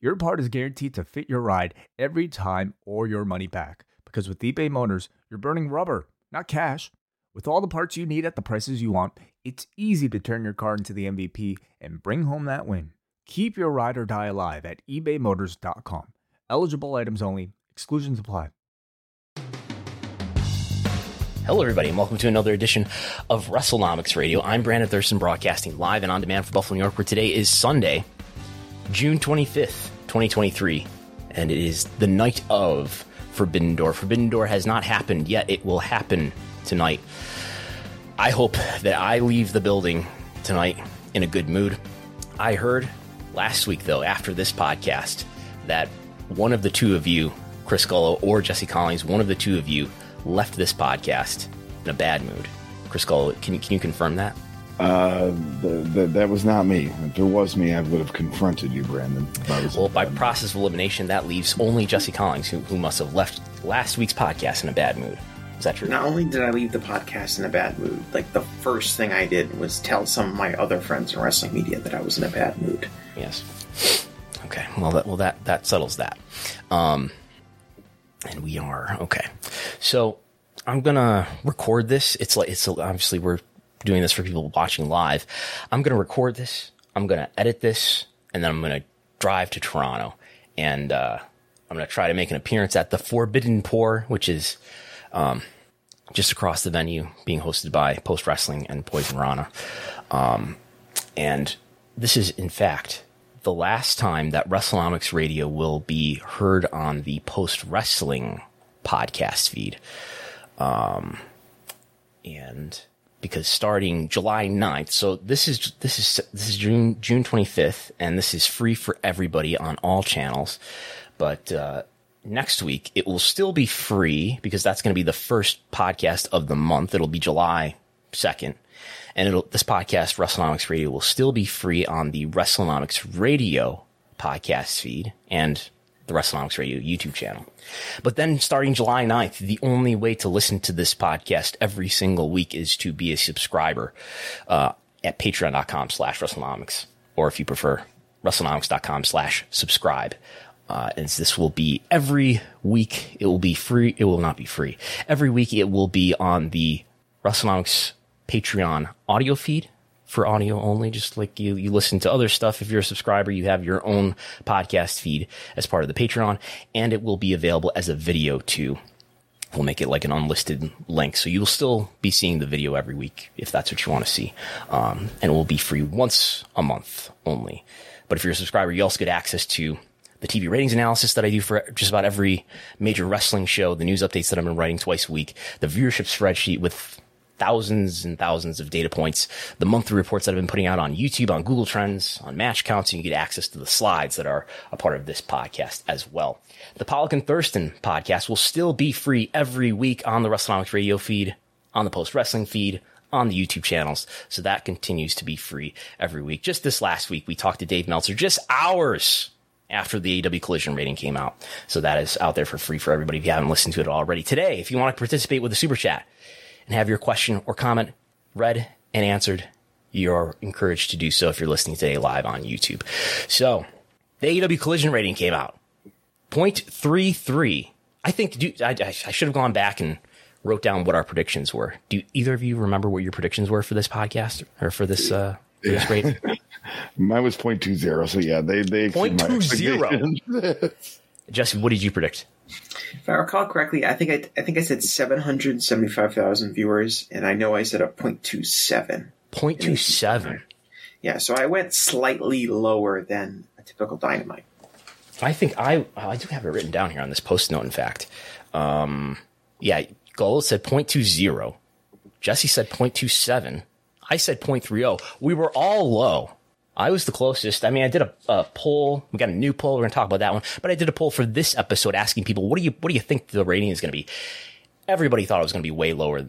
your part is guaranteed to fit your ride every time or your money back. Because with eBay Motors, you're burning rubber, not cash. With all the parts you need at the prices you want, it's easy to turn your car into the MVP and bring home that win. Keep your ride or die alive at ebaymotors.com. Eligible items only, exclusions apply. Hello, everybody, and welcome to another edition of WrestleNomics Radio. I'm Brandon Thurston, broadcasting live and on demand for Buffalo, New York, where today is Sunday, June 25th, 2023, and it is the night of Forbidden Door. Forbidden Door has not happened yet. It will happen tonight. I hope that I leave the building tonight in a good mood. I heard last week, though, after this podcast, that one of the two of you, Chris Gullo or Jesse Collings, one of the two of you left this podcast in a bad mood. Chris Gullo, can can you confirm that? Uh, the, the, that was not me. If it was me, I would have confronted you, Brandon. Well, by process of elimination, that leaves only Jesse Collings, who, who must have left last week's podcast in a bad mood. Is that true? Not only did I leave the podcast in a bad mood, like the first thing I did was tell some of my other friends in wrestling media that I was in a bad mood. Yes. Okay. Well, that well that that settles that. Um, and we are okay. So I'm gonna record this. It's like it's obviously we're doing this for people watching live. I'm going to record this. I'm going to edit this, and then I'm going to drive to Toronto, and uh, I'm going to try to make an appearance at the Forbidden Pour, which is um, just across the venue, being hosted by Post Wrestling and Poison Rana. Um, and this is, in fact, the last time that WrestleNomics Radio will be heard on the Post Wrestling podcast feed. Um, and because starting July 9th, so this is this is this is June June 25th, and this is free for everybody on all channels. But uh, next week it will still be free because that's going to be the first podcast of the month. It'll be July 2nd, and it'll this podcast WrestleNomics Radio will still be free on the WrestleNomics Radio podcast feed and the WrestleNomics Radio YouTube channel. But then starting July 9th, the only way to listen to this podcast every single week is to be a subscriber, uh, at patreon.com slash WrestleNomics, or if you prefer, WrestleNomics.com slash subscribe. Uh, and this will be every week. It will be free. It will not be free. Every week it will be on the WrestleNomics Patreon audio feed for audio only, just like you, you listen to other stuff. If you're a subscriber, you have your own podcast feed as part of the Patreon, and it will be available as a video too. We'll make it like an unlisted link, so you'll still be seeing the video every week if that's what you want to see. Um, and it will be free once a month only. But if you're a subscriber, you also get access to the TV ratings analysis that I do for just about every major wrestling show, the news updates that I've been writing twice a week, the viewership spreadsheet with thousands and thousands of data points, the monthly reports that I've been putting out on YouTube, on Google Trends, on match counts, and you get access to the slides that are a part of this podcast as well. The Pollock and Thurston podcast will still be free every week on the WrestleNomics radio feed, on the Post Wrestling feed, on the YouTube channels. So that continues to be free every week. Just this last week, we talked to Dave Meltzer just hours after the AEW collision rating came out. So that is out there for free for everybody if you haven't listened to it already. Today, if you want to participate with a super chat, and have your question or comment read and answered, you're encouraged to do so if you're listening today live on YouTube. So the AEW collision rating came out 0.33. I think do, I, I should have gone back and wrote down what our predictions were. Do either of you remember what your predictions were for this podcast or for this, uh, for this rate? Mine was 0.20. So yeah, they, they, 0.20. Jesse, what did you predict? If I recall correctly, I think I, I think I said seven hundred seventy five thousand viewers, and I know I said a point two seven. Point two seven. Yeah, so I went slightly lower than a typical dynamite. I think I I do have it written down here on this post note. In fact, um, yeah, Gullo said 0.20. Jesse said 0.27. I said 0.30. We were all low I was the closest. I mean, I did a, a, poll. We got a new poll. We're to talk about that one. But I did a poll for this episode asking people, what do you, what do you think the rating is to be? Everybody thought it was to be way lower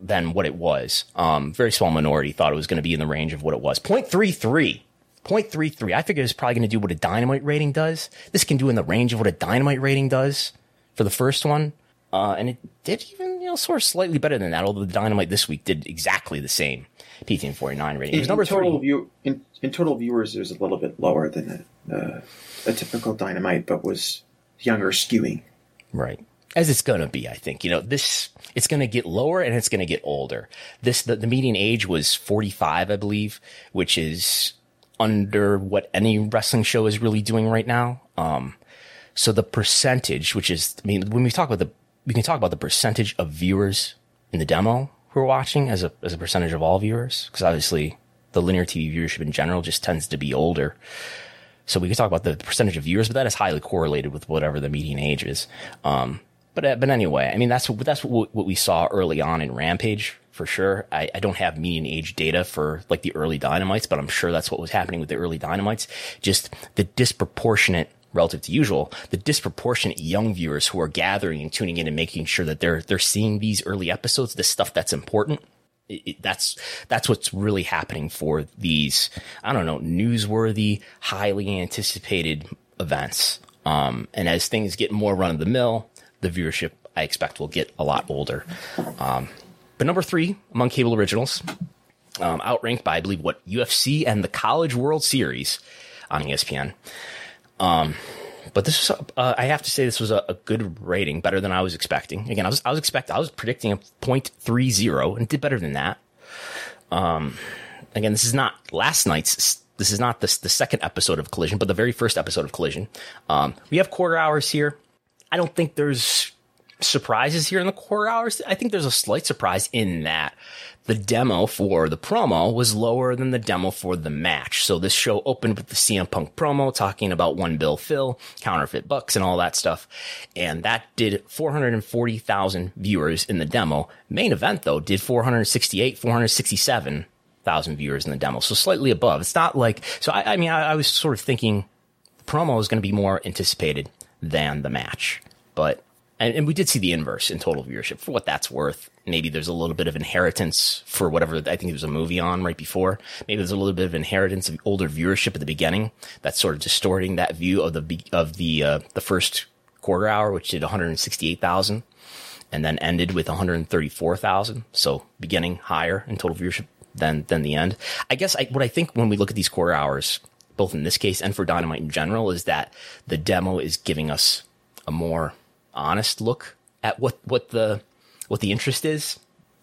than what it was. Um, very small minority thought it was to be in the range of what it was. 0.33. 0.33. I figured it's probably to do what a dynamite rating does. This can do in the range of what a dynamite rating does for the first one. Uh, and it did even, you know, sort of slightly better than that, although the dynamite this week did exactly the same. PTN49 rating. It was number in total. View, in, in total viewers, it was a little bit lower than a, uh, a typical Dynamite, but was younger skewing. Right. As it's going to be, I think. You know, this, it's going to get lower and it's going to get older. This, the, the median age was 45, I believe, which is under what any wrestling show is really doing right now. Um, so the percentage, which is, I mean, when we talk about the, we can talk about the percentage of viewers in the demo who are watching as a as a percentage of all viewers, because obviously the linear TV viewership in general just tends to be older. So we can talk about the percentage of viewers, but that is highly correlated with whatever the median age is. Um, but uh, but anyway, I mean that's that's what, what we saw early on in Rampage for sure. I, I don't have median age data for like the early Dynamites, but I'm sure that's what was happening with the early Dynamites. Just the disproportionate relative to usual, the disproportionate young viewers who are gathering and tuning in and making sure that they're they're seeing these early episodes, the stuff that's important. It, it, that's that's what's really happening for these I don't know newsworthy, highly anticipated events. Um, and as things get more run of the mill, the viewership I expect will get a lot older. Um, but number three among cable originals, um, outranked by I believe what UFC and the College World Series on ESPN. Um, but this was, uh, I have to say, this was a, a, good rating, better than I was expecting. Again, I was, I was expecting, I was predicting a 0.30 and did better than that. Um, again, this is not last night's, this is not the, the second episode of Collision, but the very first episode of Collision. Um, we have quarter hours here. I don't think there's surprises here in the quarter hours. I think there's a slight surprise in that the demo for the promo was lower than the demo for the match. So this show opened with the CM Punk promo talking about one bill Phil, counterfeit bucks and all that stuff. And that did 440,000 viewers in the demo. Main event though did 468, 467,000 viewers in the demo. So slightly above. It's not like, so I, I mean, I, I was sort of thinking the promo is going to be more anticipated than the match, but and, and, we did see the inverse in total viewership for what that's worth. Maybe there's a little bit of inheritance for whatever I think there was a movie on right before. Maybe there's a little bit of inheritance of older viewership at the beginning that's sort of distorting that view of the of the uh, the first quarter hour, which did 168,000, and then ended with 134,000. So beginning higher in total viewership than than the end. I guess I, what I think when we look at these quarter hours, both in this case and for Dynamite in general, is that the demo is giving us a more honest look at what what the what the interest is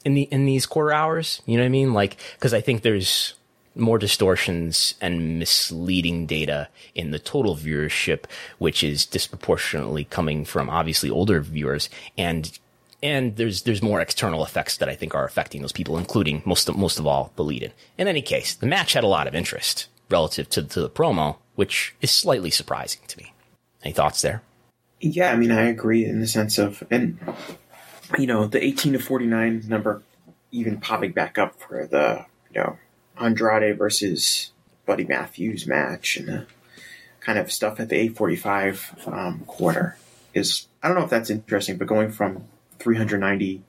in the in these quarter hours. You know what I mean? Like because I think there's more distortions and misleading data in the total viewership, which is disproportionately coming from obviously older viewers and and there's there's more external effects that I think are affecting those people, including most of, most of all the lead-in. In any case, the match had a lot of interest relative to, to the promo, which is slightly surprising to me. Any thoughts there? Yeah, I mean, I agree in the sense of, and you know, the 18 to 49 number even popping back up for the, you know, Andrade versus Buddy Matthews match and the kind of stuff at the 845 um, quarter is, I don't know if that's interesting, but going from 390,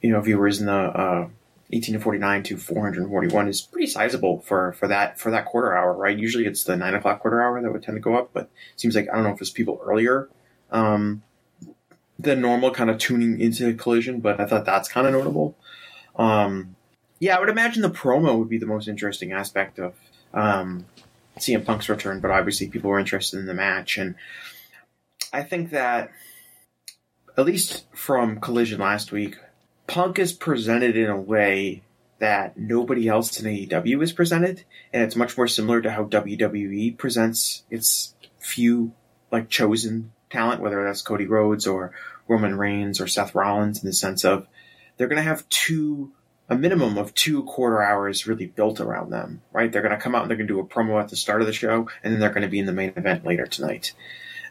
you know, viewers in the uh, 18 to 49 to 441 is pretty sizable for, for that, for that quarter hour, right? Usually it's the nine o'clock quarter hour that would tend to go up, but seems like, I don't know if it's people earlier um, the normal kind of tuning into collision, but I thought that's kind of notable. Um, yeah, I would imagine the promo would be the most interesting aspect of um, CM Punk's return, but obviously people were interested in the match, and I think that at least from Collision last week, Punk is presented in a way that nobody else in AEW is presented, and it's much more similar to how WWE presents its few like chosen talent, whether that's Cody Rhodes or Roman Reigns or Seth Rollins, in the sense of they're going to have two, a minimum of two quarter hours really built around them, right? They're going to come out and they're going to do a promo at the start of the show, and then they're going to be in the main event later tonight.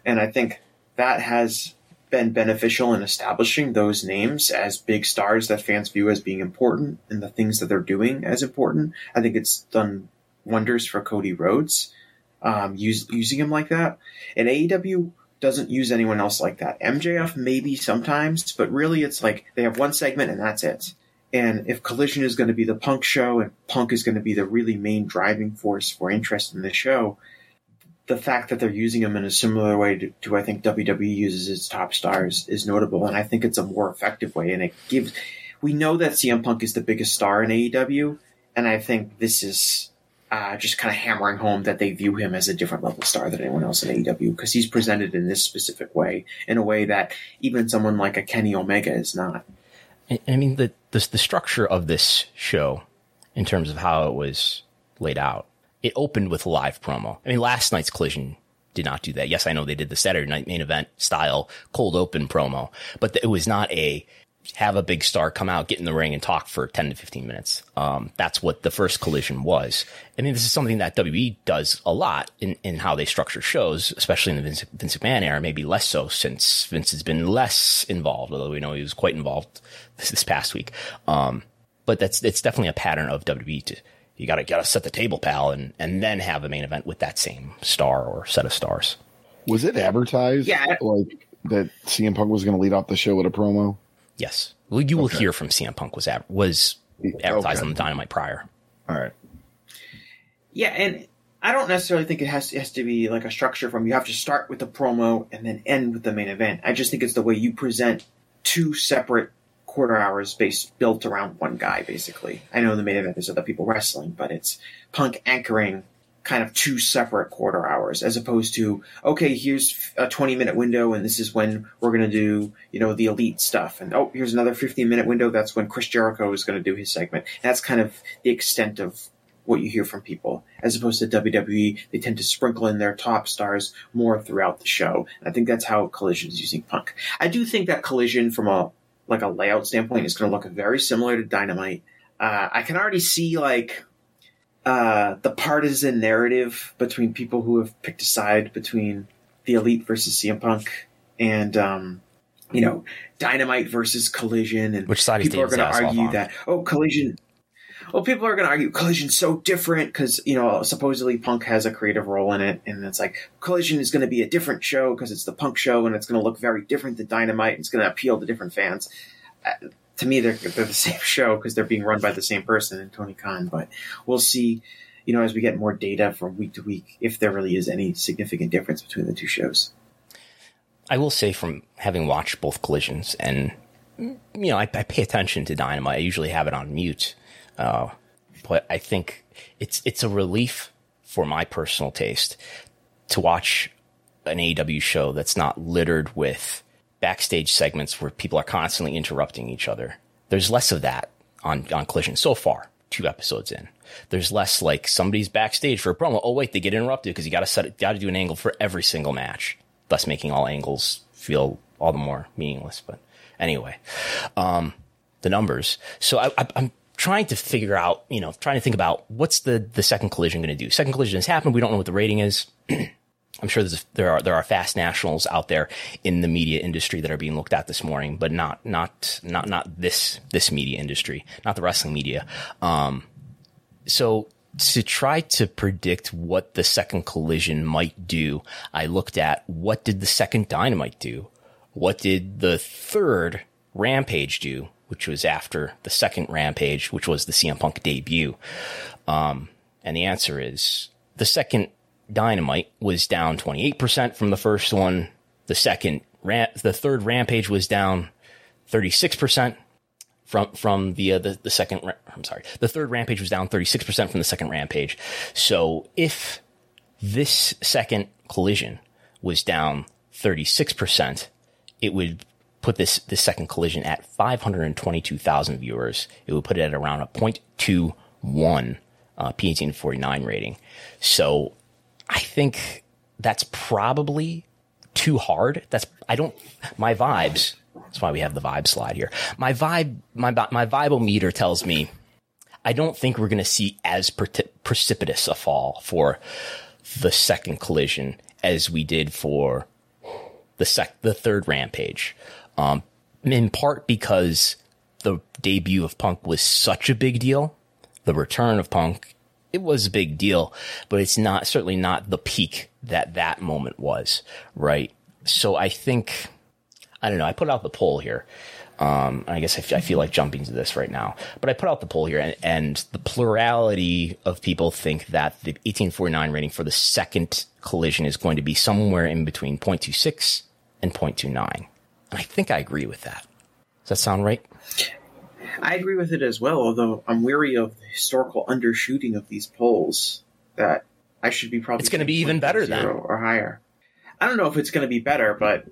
And I think that has been beneficial in establishing those names as big stars that fans view as being important and the things that they're doing as important. I think it's done wonders for Cody Rhodes, um, use, using him like that. And AEW doesn't use anyone else like that. MJF maybe sometimes, but really it's like they have one segment and that's it. And if Collision is going to be the Punk show and Punk is going to be the really main driving force for interest in the show, the fact that they're using him in a similar way to, to I think WWE uses its top stars is notable, and I think it's a more effective way. And it gives we know that CM Punk is the biggest star in AEW, and I think this is uh, just kind of hammering home that they view him as a different level star than anyone else in AEW because he's presented in this specific way, in a way that even someone like a Kenny Omega is not. I mean the, the the structure of this show, in terms of how it was laid out, it opened with live promo. I mean, last night's collision did not do that. Yes, I know they did the Saturday night main event style cold open promo, but it was not a have a big star come out, get in the ring and talk for 10 to 15 minutes. Um, that's what the first collision was. I mean, this is something that WWE does a lot in, in how they structure shows, especially in the Vince, Vince McMahon era, maybe less so since Vince has been less involved, although we know he was quite involved this, this past week. Um, but that's, it's definitely a pattern of WWE to, you gotta, gotta set the table, pal, and, and then have a main event with that same star or set of stars. Was it advertised? Yeah. Like that CM Punk was going to lead off the show with a promo? Yes. Well, you will Okay. hear from CM Punk was ad- was advertised Okay. on the Dynamite prior. All right. Yeah, and I don't necessarily think it has, it has to be like a structure from you have to start with the promo and then end with the main event. I just think it's the way you present two separate quarter hours based built around one guy, basically. I know the main event is other people wrestling, but it's Punk anchoring kind of two separate quarter hours as opposed to okay here's a 20 minute window and this is when we're going to do you know the elite stuff. And oh here's another 15 minute window that's when chris jericho is going to do his segment. That's kind of the extent of what you hear from people as opposed to wwe they tend to sprinkle in their top stars more throughout the show. And i think that's how collision is using punk. I do think that collision from a like a layout standpoint is going to look very similar to dynamite. Uh, i can already see like uh, the partisan narrative between people who have picked a side between the elite versus CM Punk and um, you know Dynamite versus Collision, and Which side people are going to argue that oh Collision. Well, people are going to argue Collision's so different because you know supposedly Punk has a creative role in it, and it's like Collision is going to be a different show because it's the Punk show, and it's going to look very different than Dynamite. And it's going to appeal to different fans. To me, they're they're the same show because they're being run by the same person in Tony Khan. But we'll see, you know, as we get more data from week to week, if there really is any significant difference between the two shows. I will say from having watched both collisions and you know, I, I pay attention to Dynamite. I usually have it on mute, uh, but I think it's it's a relief for my personal taste to watch an AEW show that's not littered with backstage segments where people are constantly interrupting each other. There's less of that on on Collision so far. Two episodes in, there's less like somebody's backstage for a promo. Oh wait, they get interrupted because you got to set it, got to do an angle for every single match, thus making all angles feel all the more meaningless. But anyway, um, the numbers. So I, I, I'm trying to figure out, you know, trying to think about what's the the second collision going to do. Second collision has happened. We don't know what the rating is. I'm sure there are there are fast nationals out there in the media industry that are being looked at this morning, but not not not not this this media industry, not the wrestling media. Um, so to try to predict what the second collision might do, I looked at what did the second dynamite do, what did the third rampage do, which was after the second rampage, which was the CM Punk debut. Um, and the answer is the second Dynamite was down 28% from the first one. The second, the third Rampage was down 36% from from the uh, the, the second. I'm sorry, the third Rampage was down 36% from the second Rampage. So if this second collision was down 36%, it would put this this second collision at 522,000 viewers. It would put it at around a 0.21 uh, P18 49 rating. So I think that's probably too hard. That's I don't my vibes. That's why we have the vibe slide here. My vibe, my my vibometer tells me I don't think we're going to see as pre- precipitous a fall for the second collision as we did for the sec the third rampage. Um, in part because the debut of Punk was such a big deal. The return of Punk it was a big deal, but it's not certainly not the peak that that moment was, right? So I think I don't know. I put out the poll here. Um, I guess I, f- I feel like jumping to this right now, but I put out the poll here, and, and the plurality of people think that the 1849 rating for the second collision is going to be somewhere in between 0.26 and 0.29. And I think I agree with that. Does that sound right? I agree with it as well, although I'm weary of the historical undershooting of these polls. That I should be probably. It's gonna be even better then. or higher. I don't know if it's going to be better, but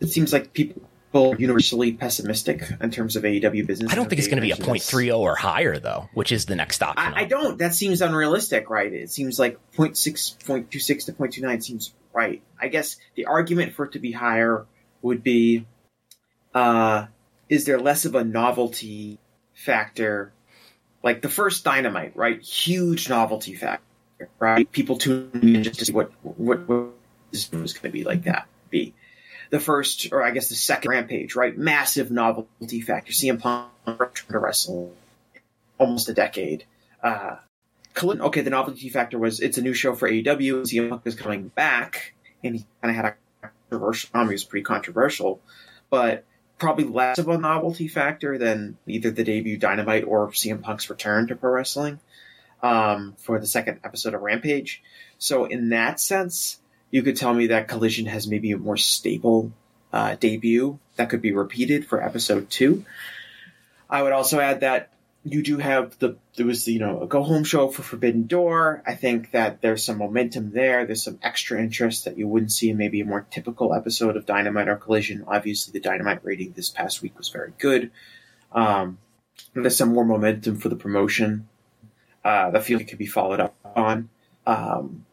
it seems like people are universally pessimistic in terms of AEW business. I don't think it's going to be a Mentioned 0.30 or higher, though, which is the next option. I, I don't. That seems unrealistic, right? It seems like 0.6, 0.26 to 0.29 seems right. I guess the argument for it to be higher would be, uh, is there less of a novelty factor? Like the first Dynamite, right? Huge novelty factor, right? People tuning in just to see what what, was going to be like that. Be the first, or I guess the second Rampage, right? Massive novelty factor. CM Punk returned to wrestle almost a decade. Uh, Colin, okay, the novelty factor was it's a new show for AEW. CM Punk is coming back, and he kind of had a controversial. Mean, it was pretty controversial, but probably less of a novelty factor than either the debut Dynamite or CM Punk's return to pro wrestling um, for the second episode of Rampage. So in that sense, you could tell me that Collision has maybe a more stable uh, debut that could be repeated for episode two. I would also add that you do have the there was you know a go home show for Forbidden Door. I think that there's some momentum there. There's some extra interest that you wouldn't see in maybe a more typical episode of Dynamite or Collision. Obviously, the Dynamite rating this past week was very good. Um, there's some more momentum for the promotion. Uh, that feel like could be followed up on. Um,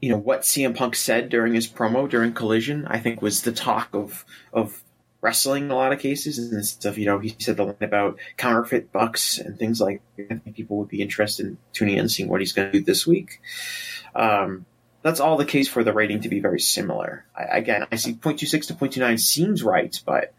you know what CM Punk said during his promo during Collision, I think was the talk of of wrestling in a lot of cases and stuff. You know, he said the line about counterfeit bucks and things like. That. I think people would be interested in tuning in and seeing what he's going to do this week. Um, that's all the case for the rating to be very similar. I, again, I see 0.26 to 0.29 seems right, but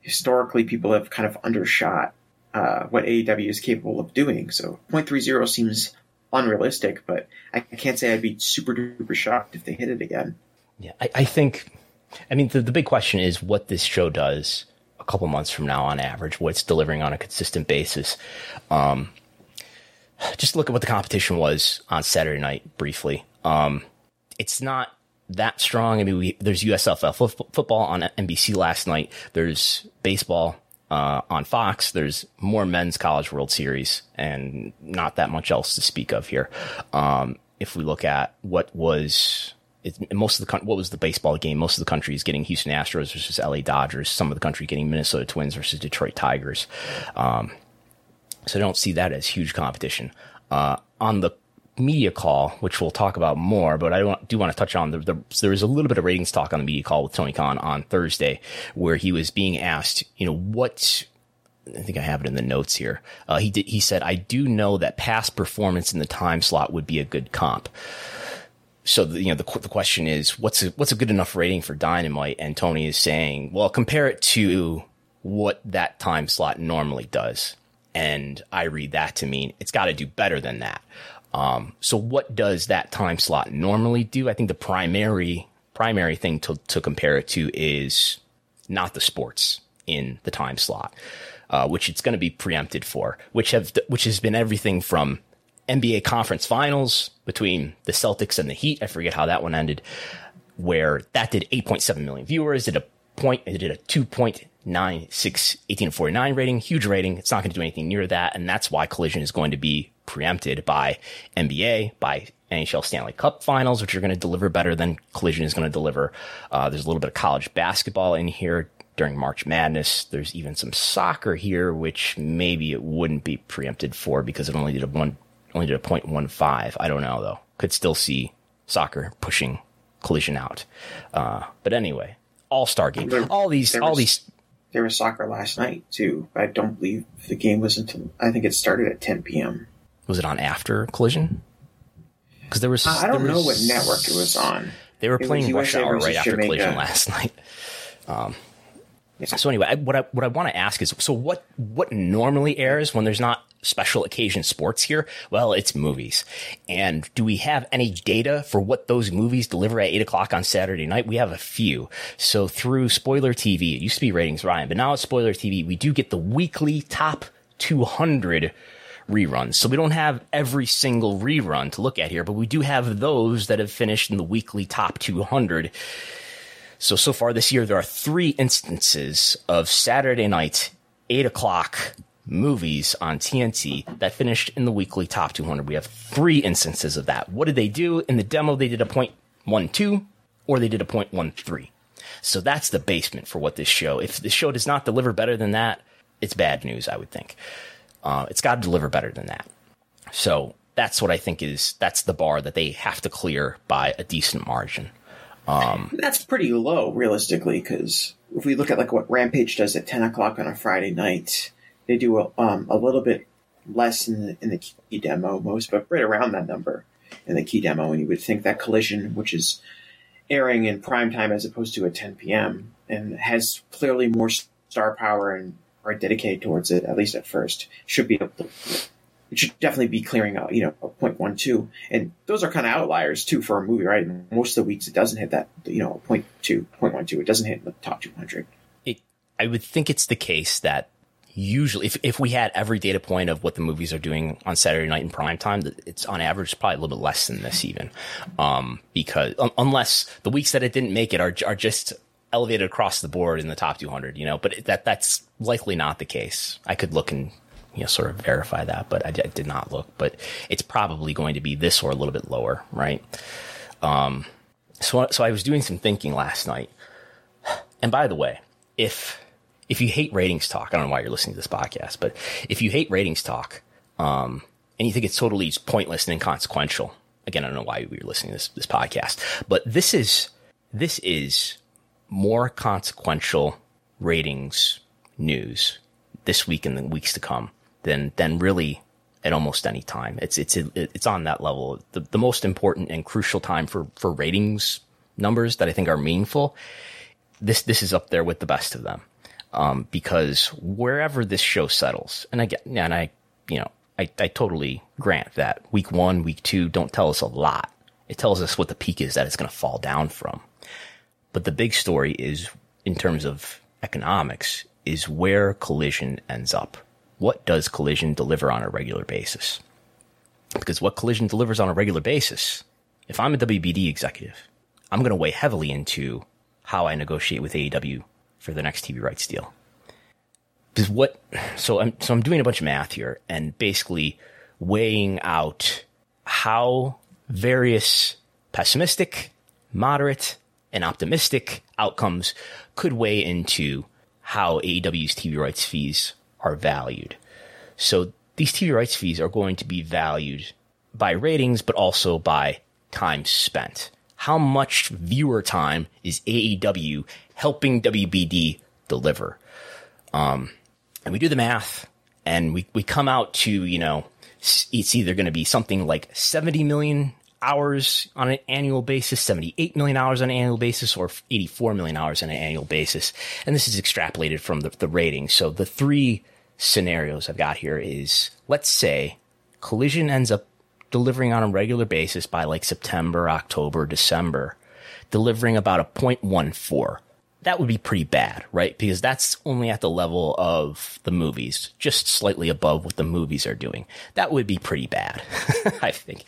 historically people have kind of undershot uh, what AEW is capable of doing. So 0.30 seems unrealistic, but I can't say I'd be super duper shocked if they hit it again. Yeah, I, I think. I mean, the, the big question is what this show does a couple months from now on average, what it's delivering on a consistent basis. Um, just look at what the competition was on Saturday night briefly. Um, it's not that strong. I mean, we, there's USFL fo- football on NBC last night. There's baseball uh, on Fox. There's more men's college World Series, and not that much else to speak of here. Um, if we look at what was most of the what was the baseball game? Most of the country is getting Houston Astros versus LA Dodgers. Some of the country getting Minnesota Twins versus Detroit Tigers. Um, so I don't see that as huge competition. Uh, on the media call, which we'll talk about more, but I do want to touch on the, the there was a little bit of ratings talk on the media call with Tony Khan on Thursday, where he was being asked, you know, what I think I have it in the notes here. Uh, he did, he said, I do know that past performance in the time slot would be a good comp. So the, you know the the question is what's a, what's a good enough rating for Dynamite? And Tony is saying, well, compare it to what that time slot normally does, and I read that to mean it's got to do better than that. Um, so what does that time slot normally do? I think the primary primary thing to to compare it to is not the sports in the time slot, uh, which it's going to be preempted for, which have which has been everything from NBA conference finals between the Celtics and the Heat. I forget how that one ended, where that did 8.7 million viewers, did a point, it did a 2.96 1849 rating, huge rating. It's not going to do anything near that. And that's why Collision is going to be preempted by NBA, by NHL Stanley Cup finals, which are going to deliver better than Collision is going to deliver. Uh, there's a little bit of college basketball in here during March Madness. There's even some soccer here, which maybe it wouldn't be preempted for because it only did a one, only did a 0.15. I don't know though. Could still see soccer pushing collision out. Uh, but anyway, all star game. There- All these, there all was- these. There was soccer last night too. I don't believe the game was until I think it started at 10 p.m. Was it on after collision? Because there was. I don't there know what network it was on. They were It playing Rush Hour right after Jamaica. collision last night. Um, Yeah. So anyway, I, what I what I want to ask is, so what what normally airs when there's not special occasion sports here? Well, it's movies. And do we have any data for what those movies deliver at eight o'clock on Saturday night? We have a few. So through Spoiler TV, it used to be Ratings Ryan, but now it's Spoiler TV, we do get the weekly top 200 reruns. So we don't have every single rerun to look at here, but we do have those that have finished in the weekly top 200. So, so far this year, there are three instances of Saturday night, 8 o'clock movies on TNT that finished in the weekly top 200. We have three instances of that. What did they do? In the demo, they did a point one two, or they did a point one three. So that's the basement for what this show. If the show does not deliver better than that, it's bad news, I would think. Uh, it's got to deliver better than that. So that's what I think is that's the bar that they have to clear by a decent margin. Um, that's pretty low, realistically, because if we look at like what Rampage does at ten o'clock on a Friday night, they do a, um, a little bit less in the, in the key demo, most, but right around that number in the key demo. And you would think that Collision, which is airing in prime time as opposed to at 10 p.m., and has clearly more star power and are dedicated towards it, at least at first, should be able to, it should definitely be clearing out, you know, a point one two. And those are kind of outliers too for a movie, right? Most of the weeks it doesn't hit that, you know, a point two, point one two. It doesn't hit the top 200. It, I would think it's the case that usually if, if we had every data point of what the movies are doing on Saturday night in prime time, it's on average probably a little bit less than this even. Um, because um, unless the weeks that it didn't make it are, are just elevated across the board in the top 200, you know, but that, that's likely not the case. I could look and, you know, sort of verify that, but I, I did not look, but it's probably going to be this or a little bit lower, right? Um, so, so I was doing some thinking last night. And by the way, if, if you hate ratings talk, I don't know why you're listening to this podcast, but if you hate ratings talk, um, and you think it's totally pointless and inconsequential, again, I don't know why you're listening to this, this podcast, but this is, this is more consequential ratings news this week and the weeks to come than, than really at almost any time. It's, it's, it's on that level. The, the most important and crucial time for, for ratings numbers that I think are meaningful. This, this is up there with the best of them um, because wherever this show settles, and I get, and I, you know, I, I totally grant that week one, week two don't tell us a lot. It tells us what the peak is that it's going to fall down from. But the big story is, in terms of economics, is where collision ends up. What does collision deliver on a regular basis? Because what collision delivers on a regular basis, if I'm a WBD executive, I'm going to weigh heavily into how I negotiate with AEW for the next TV rights deal. Because what, so I'm, so I'm doing a bunch of math here and basically weighing out how various pessimistic, moderate, and optimistic outcomes could weigh into how AEW's TV rights fees are valued. So these TV rights fees are going to be valued by ratings, but also by time spent. How much viewer time is AEW helping WBD deliver. Um, and we do the math and we, we come out to, you know, it's either going to be something like 70 million hours on an annual basis, 78 million hours on an annual basis, or 84 million hours on an annual basis. And this is extrapolated from the, the rating. So the three scenarios I've got here is let's say collision ends up delivering on a regular basis by like September, October, December, delivering about a 0.14 that would be pretty bad, right? Because that's only at the level of the movies, just slightly above what the movies are doing. That would be pretty bad, I think.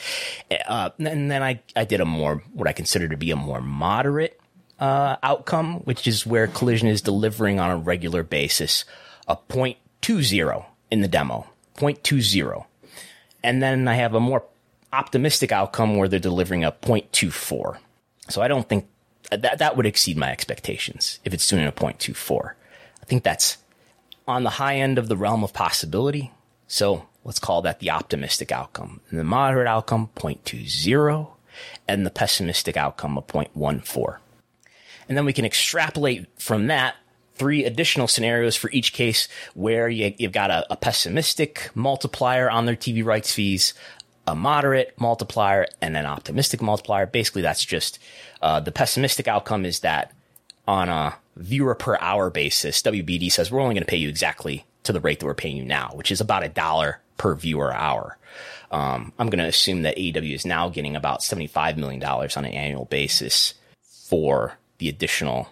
Uh, and then I, I did a more, what I consider to be a more moderate, uh, outcome, which is where Collision is delivering on a regular basis a 0.20 in the demo, 0.20. And then I have a more optimistic outcome where they're delivering a 0.24. So I don't think that that would exceed my expectations if it's doing a 0.24. I think that's on the high end of the realm of possibility. So let's call that the optimistic outcome. And the moderate outcome, 0.20, and the pessimistic outcome of 0.14. And then we can extrapolate from that three additional scenarios for each case where you, have got a, a pessimistic multiplier on their TV rights fees, a moderate multiplier and an optimistic multiplier. Basically, that's just uh, the pessimistic outcome is that on a viewer per hour basis, WBD says we're only going to pay you exactly to the rate that we're paying you now, which is about a dollar per viewer hour. Um, I'm going to assume that AEW is now getting about $75 million on an annual basis for the additional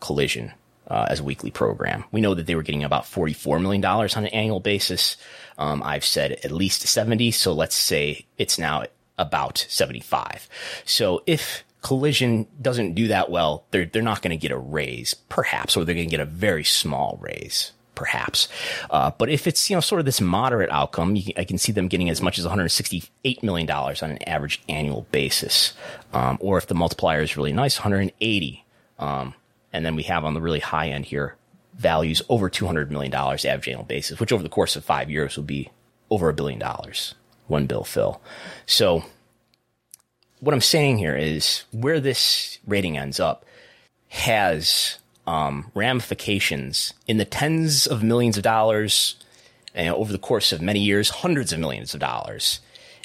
collision uh, as a weekly program. We know that they were getting about $44 million on an annual basis. Um, I've said at least 70. So let's say it's now about 75. So if collision doesn't do that well, they're, they're not going to get a raise, perhaps, or they're going to get a very small raise perhaps. Uh, but if it's you know sort of this moderate outcome, can, I can see them getting as much as 168 million dollars on an average annual basis. Um, or if the multiplier is really nice, 180. Um, and then we have on the really high end here values over 200 million dollars average annual basis, which over the course of five years will be over a billion dollars. One bill fill. So what I'm saying here is where this rating ends up has um, ramifications in the tens of millions of dollars and over the course of many years, hundreds of millions of dollars.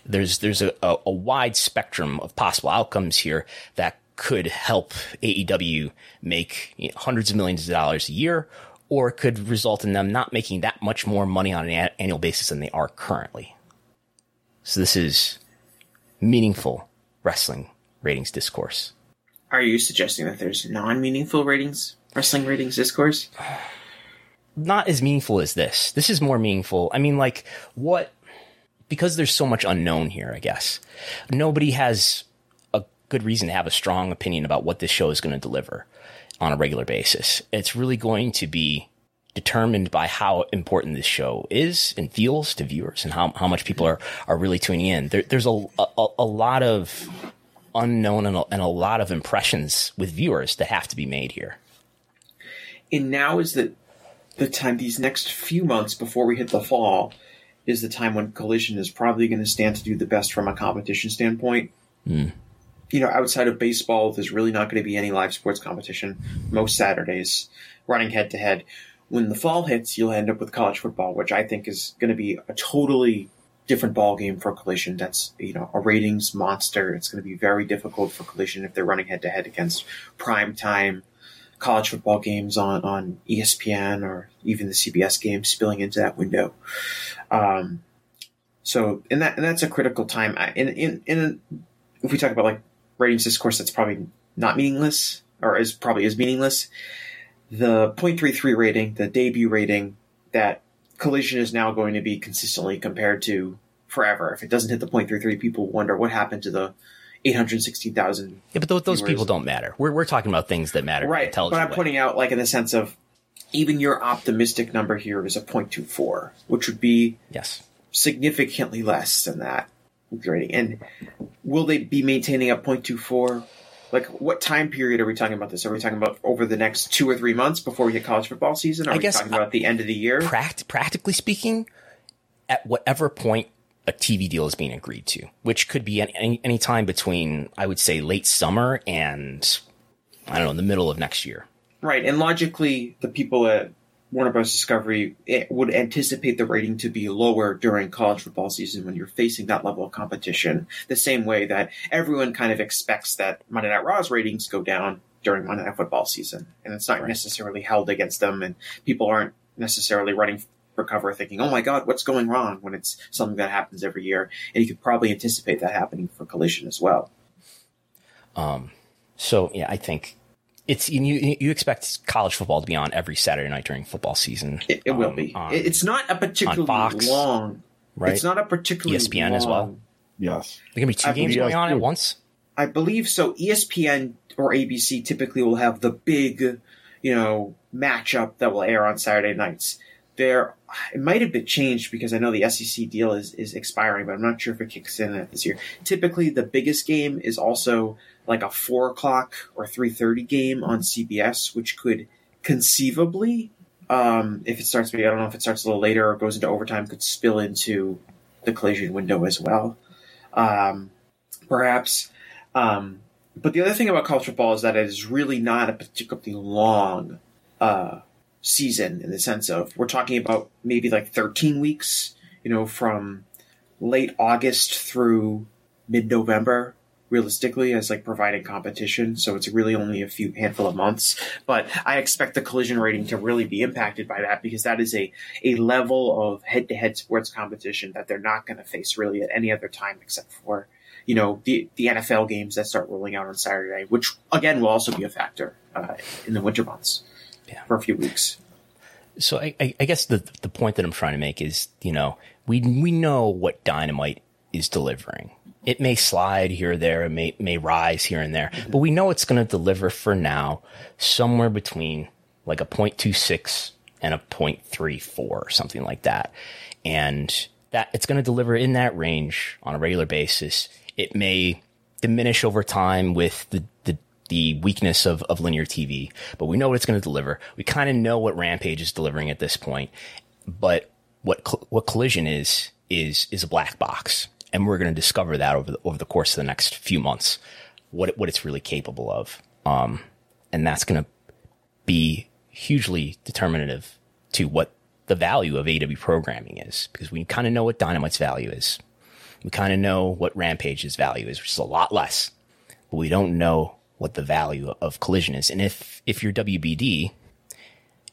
There's there's a, a, a wide spectrum of possible outcomes here that could help AEW make you know, hundreds of millions of dollars a year, or could result in them not making that much more money on an annual basis than they are currently. So this is meaningful wrestling ratings discourse. Are you suggesting that there's non-meaningful ratings wrestling ratings discourse? Not as meaningful as this. This is more meaningful. I mean, like, what, because there's so much unknown here, I guess. Nobody has good reason to have a strong opinion about what this show is going to deliver on a regular basis. It's really going to be determined by how important this show is and feels to viewers and how, how much people are, are really tuning in. There, there's a, a, a lot of unknown and a, and a lot of impressions with viewers that have to be made here and now is the the time these next few months before we hit the fall is the time when collision is probably going to stand to do the best from a competition standpoint mm. You know outside of baseball there's really not going to be any live sports competition most saturdays running head to head when the fall hits you'll end up with college football which i think is going to be a totally different ball game for collision that's you know a ratings monster it's going to be very difficult for collision if they're running head to head against prime time college football games on, on ESPN or even the CBS games spilling into that window. Um, so, and that and that's a critical time. In in in if we talk about like ratings discourse, that's probably not meaningless or is probably is meaningless. The 0.33 rating, the debut rating that Collision is now going to be consistently compared to forever. If it doesn't hit the 0.33, people wonder what happened to the 860,000. Yeah, but those, those people don't matter. We're, we're talking about things that matter. Right. But I'm way. pointing out, like, in the sense of even your optimistic number here is a 0.24, which would be yes significantly less than that rating. And will they be maintaining a 0.24? Like, what time period are we talking about this? Are we talking about over the next two or three months before we hit college football season? Are I we guess, talking about the end of the year? Pract- practically speaking, at whatever point a TV deal is being agreed to, which could be any, any time between, I would say, late summer and I don't know, the middle of next year. Right, and logically, the people at Warner Bros. Discovery would anticipate the rating to be lower during college football season when you're facing that level of competition. The same way that everyone kind of expects that Monday Night Raw's ratings go down during Monday Night Football season, and it's not right. necessarily held against them, and people aren't necessarily running for cover thinking, oh my God, what's going wrong when it's something that happens every year. And you could probably anticipate that happening for Collision as well. Um, so yeah, I think it's you. You expect college football to be on every Saturday night during football season. It, it um, will be. On, it's not a particularly Fox, long. Right. It's not a particularly ESPN long, as well. Yes. There can be two I games going on at once. I believe so. ESPN or ABC typically will have the big, you know, matchup that will air on Saturday nights there it might have been changed because I know the SEC deal is, is expiring, but I'm not sure if it kicks in this year. Typically, the biggest game is also like a four o'clock or three thirty game on CBS, which could conceivably, um, if it starts, maybe I don't know if it starts a little later or goes into overtime, could spill into the collision window as well, um, perhaps. Um, but the other thing about college football is that it is really not a particularly long. Uh, season in the sense of we're talking about maybe like 13 weeks, you know, from late August through mid November, realistically as like providing competition. So it's really only a few handful of months. But I expect the collision rating to really be impacted by that because that is a, a level of head to head sports competition that they're not going to face really at any other time except for, you know, the, the NFL games that start rolling out on Saturday, which again will also be a factor uh, in the winter months Yeah. for a few weeks. So I, I, I guess the the point that I'm trying to make is, you know, we we know what dynamite is delivering. It may slide here or there, it may may rise here and there, but we know it's going to deliver for now somewhere between like a 0.26 and a 0.34 or something like that. And that it's going to deliver in that range on a regular basis. It may diminish over time with the, the, the weakness of, of linear TV, but we know what it's going to deliver. We kind of know what Rampage is delivering at this point, but what, what Collision is, is, is a black box. And we're going to discover that over the, over the course of the next few months, what, it, what it's really capable of. Um, and that's going to be hugely determinative to what the value of AW programming is because we kind of know what Dynamite's value is. We kind of know what Rampage's value is, which is a lot less, but we don't know what the value of Collision is. And if, if you're WBD,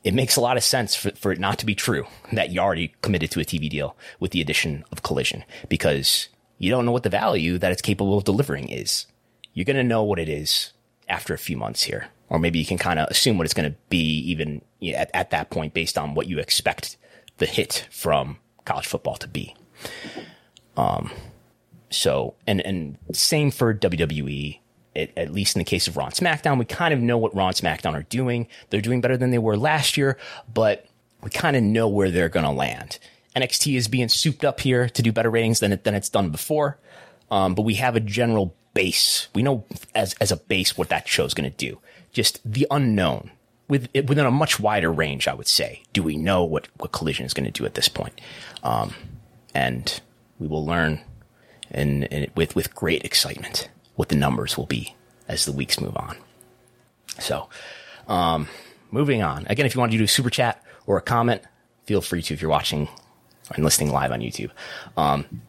it makes a lot of sense for, for it not to be true that you already committed to a TV deal with the addition of Collision because you don't know what the value that it's capable of delivering is. You're going to know what it is after a few months here. Or maybe you can kind of assume what it's going to be even at, at that point based on what you expect the hit from college football to be. Um, so, and, and same for WWE. At, at least in the case of Raw and SmackDown, we kind of know what Raw and SmackDown are doing. They're doing better than they were last year, but we kind of know where they're going to land. NXT is being souped up here to do better ratings than it, than it's done before. Um, but we have a general base. We know as, as a base what that show's going to do. Just the unknown with, within a much wider range, I would say. Do we know what, what Collision is going to do at this point? Um, and we will learn and with, with great excitement what the numbers will be as the weeks move on. So, um, moving on. Again, if you want to do a super chat or a comment, feel free to if you're watching and listening live on YouTube. Um,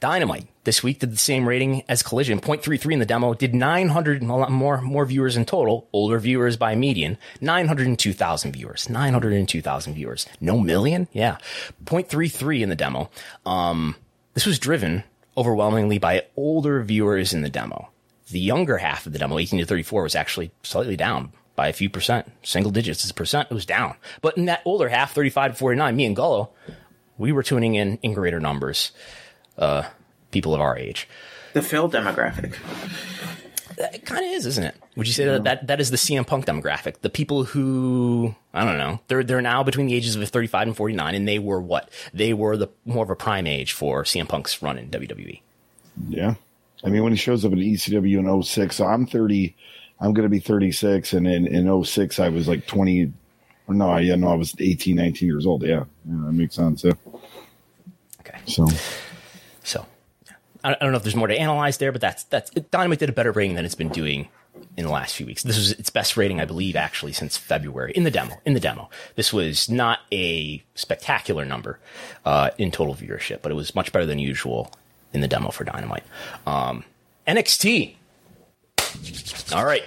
Dynamite this week did the same rating as Collision, 0.33 in the demo, did 900 more more viewers in total, older viewers by median, 902,000 viewers, 902,000 viewers. No million? Yeah. 0.33 in the demo. Um, this was driven overwhelmingly by older viewers in the demo. The younger half of the demo, 18 to 34, was actually slightly down by a few percent, single digits as a percent, it was down. But in that older half, 35 to 49, me and Gullo, we were tuning in in greater numbers. Uh, people of our age. The Phil demographic. It kind of is, isn't it? Would you say that, that that is the CM Punk demographic? The people who I don't know, they're they're now between the ages of 35 and 49, and they were what? They were the more of a prime age for CM Punk's run in WWE. Yeah. I mean, when he shows up in ECW in 06, so I'm 30, I'm going to be 36. And in, in 06, I was like 20. Or no, yeah, no, I was 18, 19 years old. Yeah. yeah that makes sense. Yeah. Okay, so I don't know if there's more to analyze there, but that's that's Dynamite did a better rating than it's been doing in the last few weeks. This was its best rating, I believe, actually since February in the demo. In the demo, this was not a spectacular number uh, in total viewership, but it was much better than usual in the demo for Dynamite. Um, NXT. All right,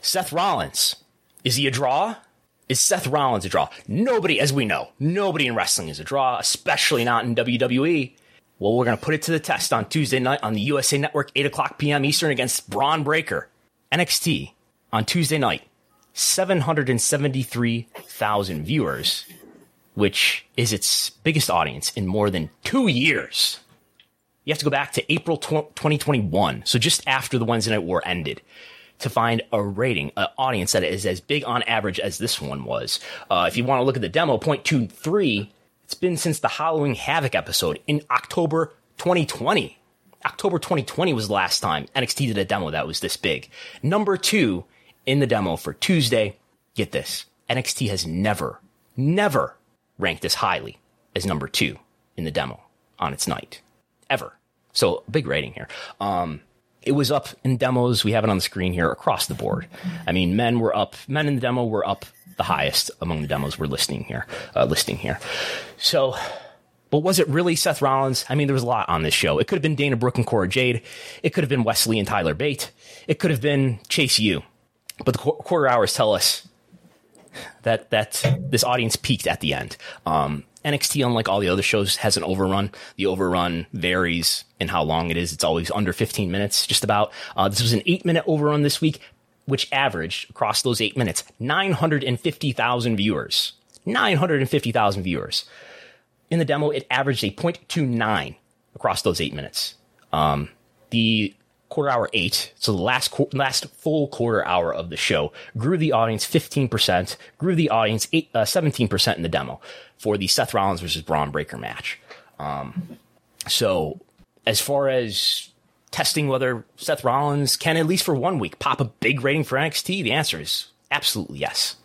Seth Rollins. Is he a draw? Is Seth Rollins a draw? Nobody, as we know, nobody in wrestling is a draw, especially not in WWE. Well, we're going to put it to the test on Tuesday night on the USA Network, 8 o'clock p.m. Eastern against Bron Breakker. NXT on Tuesday night, 773,000 viewers, which is its biggest audience in more than two years. You have to go back to April 2021, so just after the Wednesday Night War ended, to find a rating, an audience that is as big on average as this one was. Uh, if you want to look at the demo, 0.23, it's been since the Halloween Havoc episode in October 2020. October 2020 was the last time NXT did a demo that was this big. Number two in the demo for Tuesday. Get this. NXT has never, never ranked as highly as number two in the demo on its night. Ever. So big rating here. Um, it was up in demos. We have it on the screen here across the board. I mean, men were up, men in the demo were up the highest among the demos we're listing here, uh, listing here. So But was it really Seth Rollins? I mean, there was a lot on this show. It could have been Dana Brooke and Cora Jade. It could have been Wes Lee and Tyler Bate. It could have been Chase U. But the qu- quarter hours tell us that that this audience peaked at the end. Um, NXT, unlike all the other shows, has an overrun. The overrun varies in how long it is. It's always under 15 minutes, just about. Uh, this was an eight minute overrun this week, which averaged across those eight minutes 950,000 viewers. 950,000 viewers. In the demo, it averaged a 0.29 across those eight minutes. Um, the quarter hour eight, so the last qu- last full quarter hour of the show, grew the audience 15%, grew the audience eight, uh, 17% in the demo for the Seth Rollins versus Bron Breakker match. Um, so as far as testing whether Seth Rollins can, at least for one week, pop a big rating for NXT, the answer is absolutely yes.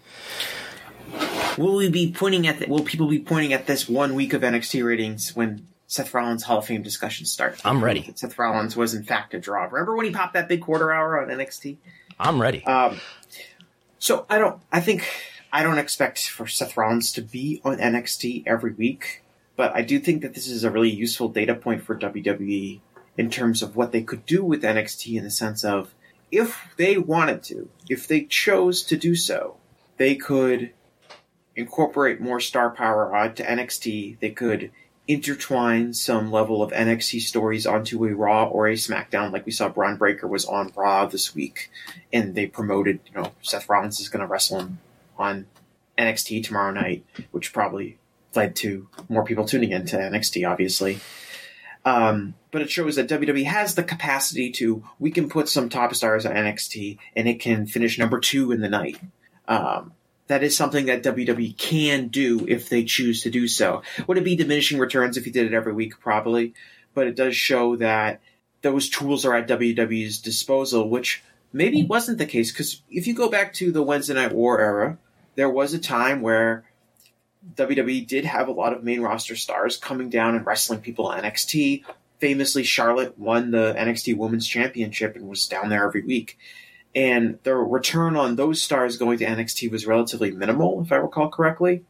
Will we be pointing at? The, will people be pointing at this one week of NXT ratings when Seth Rollins Hall of Fame discussions start? I'm ready. Seth Rollins was in fact a draw. Remember when he popped that big quarter hour on NXT? I'm ready. Um, so I don't. I think I don't expect for Seth Rollins to be on NXT every week, but I do think that this is a really useful data point for WWE in terms of what they could do with NXT in the sense of if they wanted to, if they chose to do so, they could incorporate more star power onto NXT. They could intertwine some level of NXT stories onto a Raw or a SmackDown, like we saw Bron Breakker was on Raw this week, and they promoted, you know, Seth Rollins is going to wrestle him on NXT tomorrow night, which probably led to more people tuning into NXT, obviously. Um, but it shows that WWE has the capacity to we can put some top stars on NXT and it can finish number two in the night. Um, that is something that WWE can do if they choose to do so. Would it be diminishing returns if you did it every week? Probably, but it does show that those tools are at WWE's disposal, which maybe wasn't the case because if you go back to the Wednesday Night War era, there was a time where WWE did have a lot of main roster stars coming down and wrestling people on NXT. Famously, Charlotte won the NXT Women's Championship and was down there every week. And the return on those stars going to NXT was relatively minimal, if I recall correctly.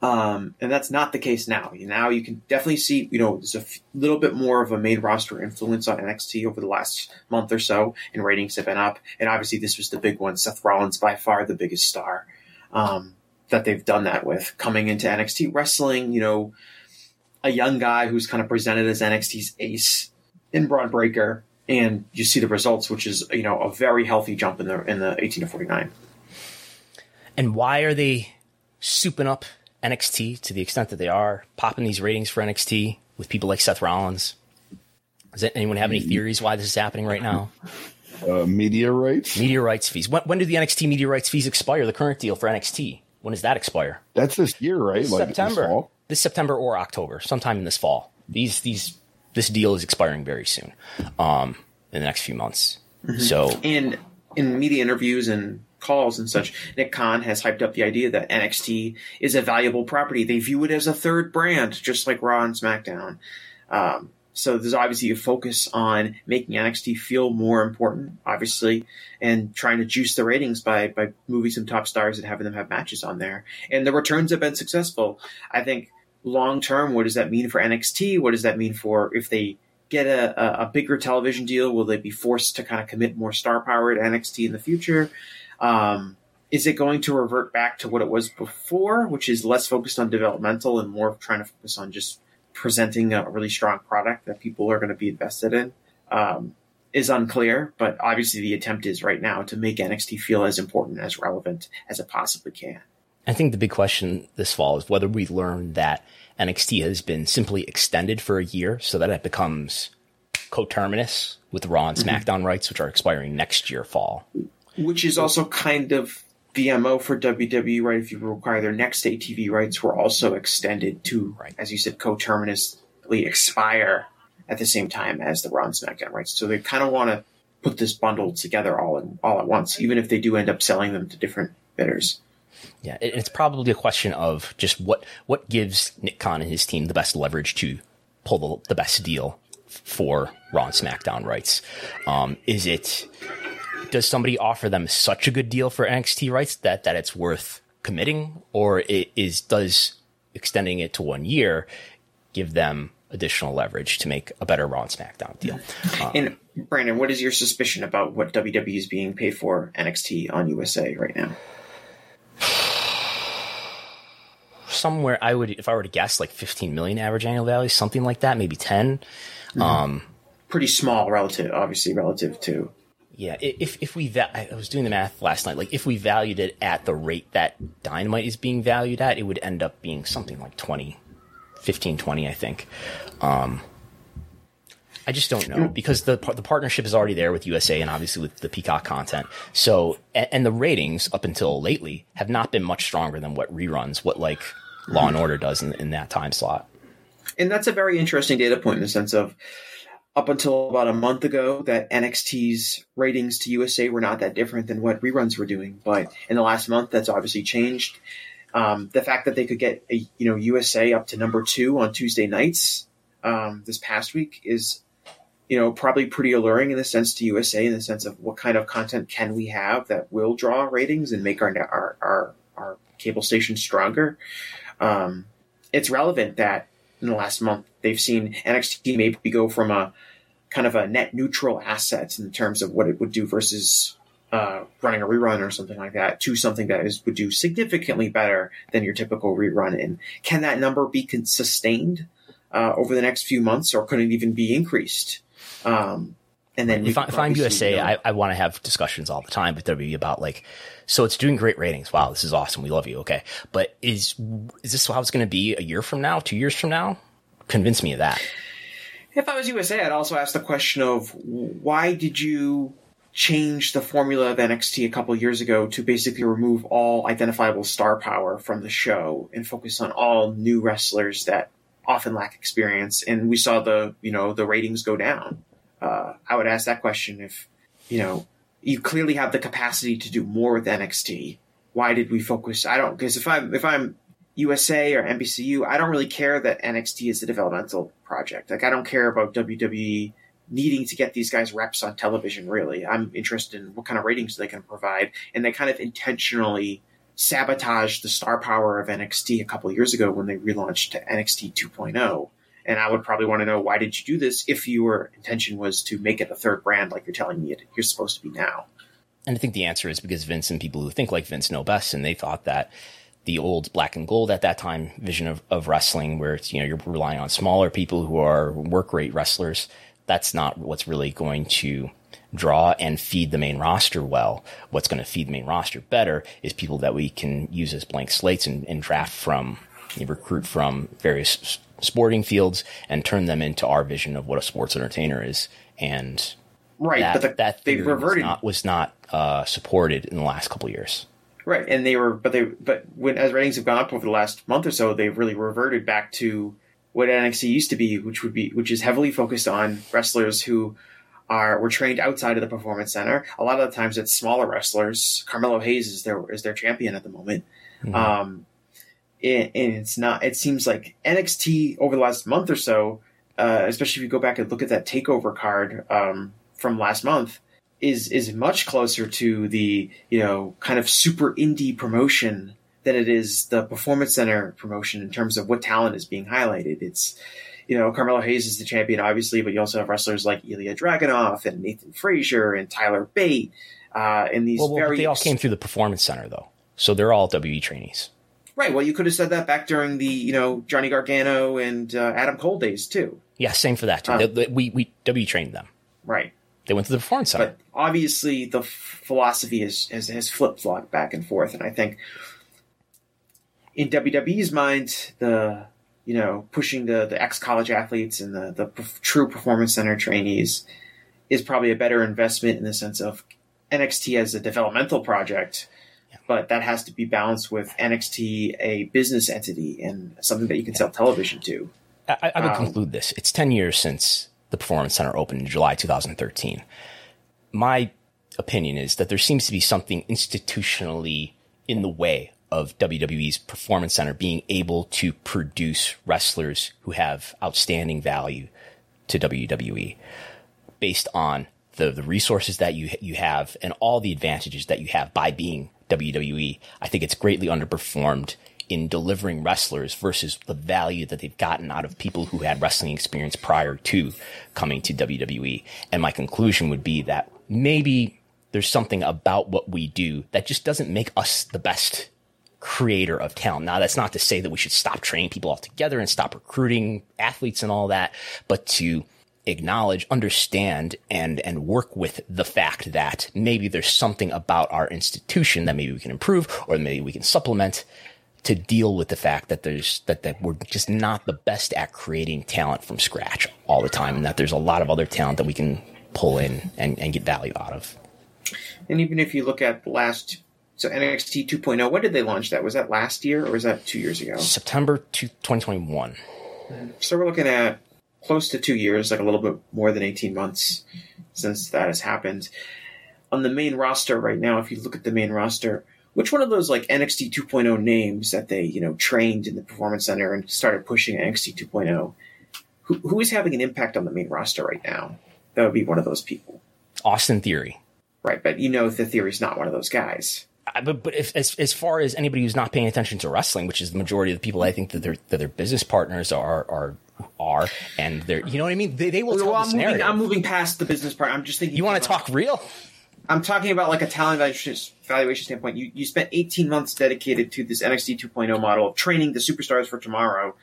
Um, and that's not the case now. Now you can definitely see, you know, there's a f- little bit more of a main roster influence on NXT over the last month or so, and ratings have been up. And obviously, this was the big one. Seth Rollins, by far the biggest star um, that they've done that with, coming into NXT wrestling. You know, a young guy who's kind of presented as NXT's ace in Bron Breakker, and you see the results, which is you know a very healthy jump in the in the eighteen to forty nine. And why are they souping up NXT to the extent that they are, popping these ratings for NXT with people like Seth Rollins? Does anyone have any theories why this is happening right now? Uh, media rights. Media rights fees. When, when do the NXT media rights fees expire? The current deal for NXT. When does that expire? That's this year, right? This Like this September. fall? This September or October, sometime in this fall. These these this deal is expiring very soon, um, in the next few months. So And in media interviews and calls and such, Nick Khan has hyped up the idea that NXT is a valuable property. They view it as a third brand, just like Raw and SmackDown. Um, so there's obviously a focus on making NXT feel more important, obviously, and trying to juice the ratings by by moving some top stars and having them have matches on there. And the returns have been successful. I think long term, what does that mean for NXT? What does that mean for if they get a, a, bigger television deal? Will they be forced to kind of commit more star power to NXT in the future? Um, is it going to revert back to what it was before, which is less focused on developmental and more trying to focus on just presenting a really strong product that people are going to be invested in? Um, is unclear, but obviously the attempt is right now to make NXT feel as important, as relevant as it possibly can. I think the big question this fall is whether we learn that NXT has been simply extended for a year so that it becomes coterminous with Raw and SmackDown rights, which are expiring next year fall. which is also kind of the MO for WWE, right? If you require their next day TV rights were also extended to, Right. as you said, coterminously expire at the same time as the Raw and SmackDown rights. So they kind of want to put this bundle together all in, all at once, even if they do end up selling them to different bidders. Yeah, it- it's probably a question of just what what gives Nick Khan and his team the best leverage to pull the, the best deal for Raw and SmackDown rights. Um, is it does somebody offer them such a good deal for NXT rights that that it's worth committing, or it is does extending it to one year give them additional leverage to make a better Raw and SmackDown deal. Um, And Brandon, what is your suspicion about what WWE is being paid for NXT on USA right now? somewhere I would, if I were to guess, like 15 million average annual value, something like that, maybe 10. Um, Pretty small relative, obviously relative to. Yeah, if if we, va- I was doing the math last night. Like if we valued it at the rate that Dynamite is being valued at, it would end up being something like 20, 15, 20, I think. Um, I just don't know because the the partnership is already there with USA and obviously with the Peacock content. So and, and the ratings up until lately have not been much stronger than what reruns, what like Law and Order does in, in that time slot. And that's a very interesting data point in the sense of up until about a month ago that NXT's ratings to USA were not that different than what reruns were doing. But in the last month, that's obviously changed. Um, the fact that they could get a, you know USA up to number two on Tuesday nights um, this past week is you know probably pretty alluring in the sense to USA in the sense of what kind of content can we have that will draw ratings and make our our our, our cable station stronger. Um, it's relevant that in the last month they've seen NXT maybe go from a kind of a net neutral asset in terms of what it would do versus uh, running a rerun or something like that to something that is would do significantly better than your typical rerun. And can that number be con- sustained uh, over the next few months, or could it even be increased? Um, and then if, I, I'm USA, you know- I, I want to have discussions all the time with WWE about like, so it's doing great ratings. Wow, this is awesome. We love you. Okay, but is is this how it's going to be a year from now, two years from now? Convince me of that. If I was USA, I'd also ask the question of why did you change the formula of NXT a couple years ago to basically remove all identifiable star power from the show and focus on all new wrestlers that often lack experience, and we saw the you know the ratings go down. Uh, I would ask that question if you know you clearly have the capacity to do more with NXT. Why did we focus? I don't because if I'm if I'm USA or NBCU, I don't really care that NXT is a developmental project. Like I don't care about WWE needing to get these guys reps on television. Really, I'm interested in what kind of ratings they can provide, and they kind of intentionally sabotaged the star power of NXT a couple years ago when they relaunched to NXT 2.0. And I would probably want to know why did you do this if your intention was to make it a third brand like you're telling me it, you're supposed to be now. And I think the answer is because Vince and people who think like Vince know best, and they thought that the old black and gold at that time vision of, of wrestling, where it's you know you're relying on smaller people who are work rate wrestlers, that's not what's really going to draw and feed the main roster well. What's going to feed the main roster better is people that we can use as blank slates and, and draft from, you recruit from various sporting fields and turn them into our vision of what a sports entertainer is. And Right, that, but the, that they reverted. was not, was not uh, supported in the last couple of years. Right, and they were, but they, but when as ratings have gone up over the last month or so, they've really reverted back to what NXT used to be, which would be, which is heavily focused on wrestlers who are were trained outside of the performance center. A lot of the times, it's smaller wrestlers. Carmelo Hayes is their is their champion at the moment. Um, and, and it's not. It seems like NXT over the last month or so, uh, especially if you go back and look at that takeover card um, from last month, is is much closer to the you know kind of super indie promotion than it is the performance center promotion in terms of what talent is being highlighted. It's you know Carmelo Hayes is the champion obviously, but you also have wrestlers like Ilja Dragunov and Nathan Frazer and Tyler Bate uh, and these Well, well, very they all came through the performance center though, so they're all WE trainees. right. Well, you could have said that back during the you know Johnny Gargano and uh, Adam Cole days too. Yeah, same for that too. Uh. They- they- we we W trained them. Right. They went to the performance center. but obviously the philosophy is, has, has flip flopped back and forth, and I think in WWE's mind, the you know pushing the the ex college athletes and the the perf- true performance center trainees is probably a better investment in the sense of NXT as a developmental project. But that has to be balanced with NXT, a business entity, and something that you can sell television to. I, I would um, conclude this. It's 10 years since the Performance Center opened in July 2013. My opinion is that there seems to be something institutionally in the way of WWE's Performance Center being able to produce wrestlers who have outstanding value to WWE based on the, the resources that you you have and all the advantages that you have by being WWE. I think it's greatly underperformed in delivering wrestlers versus the value that they've gotten out of people who had wrestling experience prior to coming to WWE. And my conclusion would be that maybe there's something about what we do that just doesn't make us the best creator of talent. Now, that's not to say that we should stop training people altogether and stop recruiting athletes and all that, but to acknowledge, understand, and, and work with the fact that maybe there's something about our institution that maybe we can improve or maybe we can supplement to deal with the fact that there's that, that we're just not the best at creating talent from scratch all the time and that there's a lot of other talent that we can pull in and, and get value out of. And even if you look at the last so NXT 2.0, when did they launch that? Was that last year or was that two years ago? September 2021. So we're looking at close to two years, like a little bit more than 18 months since that has happened. On the main roster right now, if you look at the main roster, which one of those like NXT 2.0 names that they, you know, trained in the performance center and started pushing NXT 2.0, who, who is having an impact on the main roster right now? That would be one of those people. Austin Theory. Right, but you know the theory's not one of those guys. I, but but if, as as far as anybody who's not paying attention to wrestling, which is the majority of the people, I think that their that their business partners are are are, and they're you know what I mean. They, they will Well, I'm moving. I'm moving past the business part. I'm just thinking. you want to talk real? I'm talking about like a talent valuation valuation standpoint. You you spent 18 months dedicated to this NXT 2.0 model, of training the superstars for tomorrow.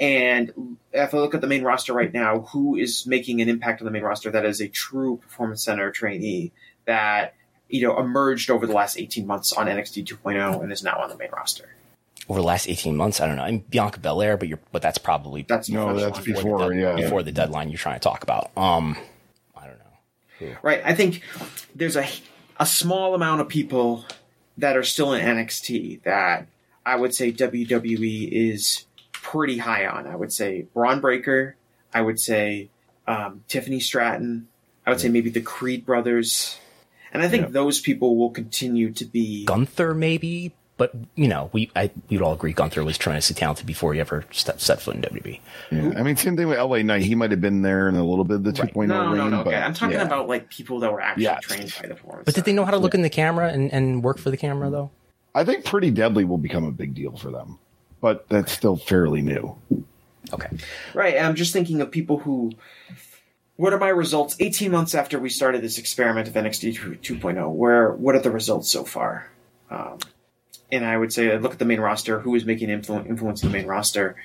And if I look at the main roster right now, who is making an impact on the main roster that is a true performance center trainee that you know emerged over the last 18 months on NXT 2.0 and is now on the main roster? Over the last eighteen months, I don't know. I'm Bianca Belair, but you're but that's probably That's No, that's first one. before, the, yeah. before the deadline you're trying to talk about. Um, I don't. Right. I think there's a a small amount of people that are still in NXT that I would say WWE is pretty high on. I would say Bron Breakker. I would say um, Tiffany Stratton. I would say maybe the Creed brothers. And I think Yeah. those people will continue to be. Gunther maybe, but you know we I we'd all agree Gunther was tremendously talented before he ever stepped set foot in WWE. Yeah. I mean, same thing with LA Knight. He might have been there in a little bit of the 2.0 No, no, reign, no. Okay, I'm talking yeah. about like people that were actually Yeah. trained by the performance. But did they know how to look in the camera and, and work for the camera though? I think Pretty Deadly will become a big deal for them, but that's still fairly new. Okay. Right. I'm just thinking of people who. What are my results 18 months after we started this experiment of NXT 2.0? Where what are the results so far? Um, and I would say, look at the main roster. Who is making influ- influence in the main roster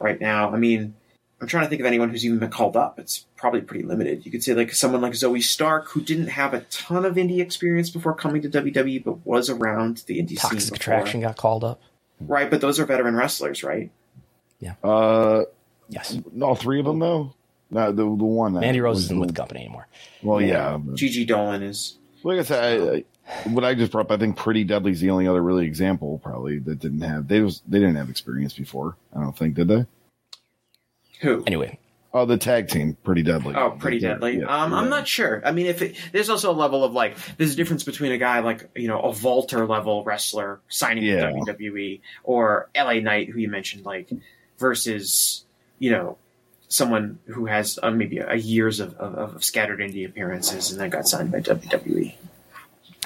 right now? I mean, I'm trying to think of anyone who's even been called up. It's probably pretty limited. You could say like someone like Zoey Stark, who didn't have a ton of indie experience before coming to WWE, but was around the indie scene Toxic. Attraction got called up. Right, but those are veteran wrestlers, right? Yeah. Uh, Yes. all three of them though. No, the the one. that Mandy Rose isn't with the the- company anymore. Well, yeah. but- Gigi Dolan is like I said, I, I, what I just brought up, I think Pretty Deadly's the only other really example probably that didn't have they was they didn't have experience before. I don't think did they? who? Anyway, Oh, the tag team, Pretty Deadly. Oh, pretty Yeah, deadly. yeah, um, yeah. I'm not sure. I mean, if it, there's also a level of like, there's a difference between a guy like you know a Walter level wrestler signing Yeah. with WWE or LA Knight, who you mentioned, like versus you know someone who has uh, maybe a years of, of, of scattered indie appearances and then got signed by. WWE.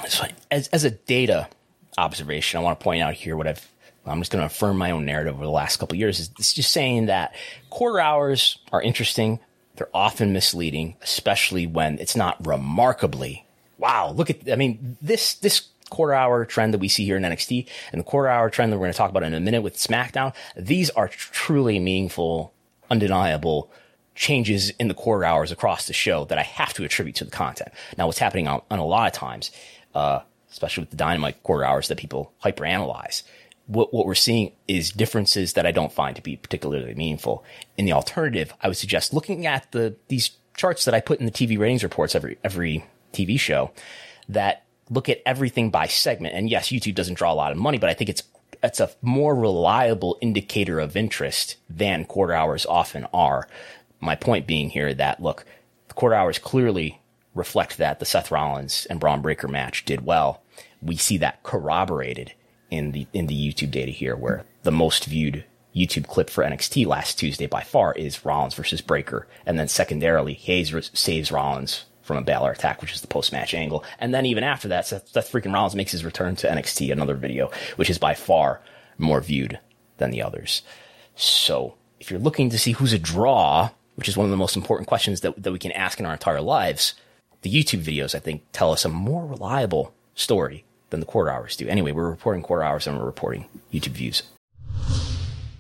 So as as a data observation, I want to point out here what I've. I'm just going to affirm my own narrative over the last couple years. Is it's just saying that quarter hours are interesting. They're often misleading, especially when it's not remarkably. Wow, look at. I mean, this this quarter hour trend that we see here in NXT and the quarter hour trend that we're going to talk about in a minute with SmackDown. These are truly meaningful, undeniable changes in the quarter hours across the show that I have to attribute to the content. Now, what's happening on, on a lot of times, uh, especially with the dynamite quarter hours that people hyperanalyze, what, what we're seeing is differences that I don't find to be particularly meaningful. In the alternative, I would suggest looking at the these charts that I put in the TV ratings reports every every TV show that look at everything by segment. And yes, YouTube doesn't draw a lot of money, but I think it's it's a more reliable indicator of interest than quarter hours often are. My point being here that look, the quarter hours clearly reflect that the Seth Rollins and Bron Breakker match did well. We see that corroborated in the in the YouTube data here, where the most viewed YouTube clip for NXT last Tuesday by far is Rollins versus Breakker, and then secondarily Hayes res- saves Rollins from a Balor attack, which is the post match angle, and then even after that, Seth, Seth freaking Rollins makes his return to NXT, another video, which is by far more viewed than the others. So if you're looking to see who's a draw, which is one of the most important questions that, that we can ask in our entire lives, the YouTube videos, I think, tell us a more reliable story than the quarter hours do. Anyway, we're reporting quarter hours and we're reporting YouTube views.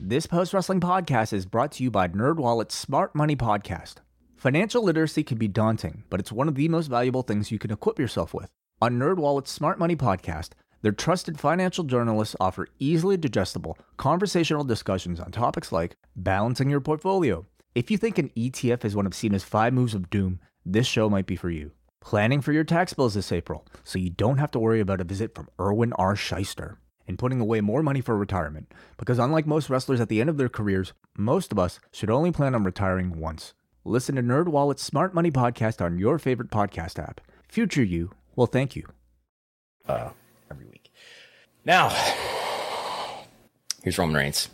This post wrestling podcast is brought to you by NerdWallet's Smart Money Podcast. Financial literacy can be daunting, but it's one of the most valuable things you can equip yourself with. On NerdWallet's Smart Money Podcast, their trusted financial journalists offer easily digestible, conversational discussions on topics like balancing your portfolio. If you think an ETF is one of Cena's five moves of doom, this show might be for you. Planning for your tax bills this April, so you don't have to worry about a visit from Irwin R. Schyster. And putting away more money for retirement, because unlike most wrestlers at the end of their careers, most of us should only plan on retiring once. Listen to NerdWallet's Smart Money Podcast on your favorite podcast app. Future you will thank you. Uh, every week. Now, here's Roman Reigns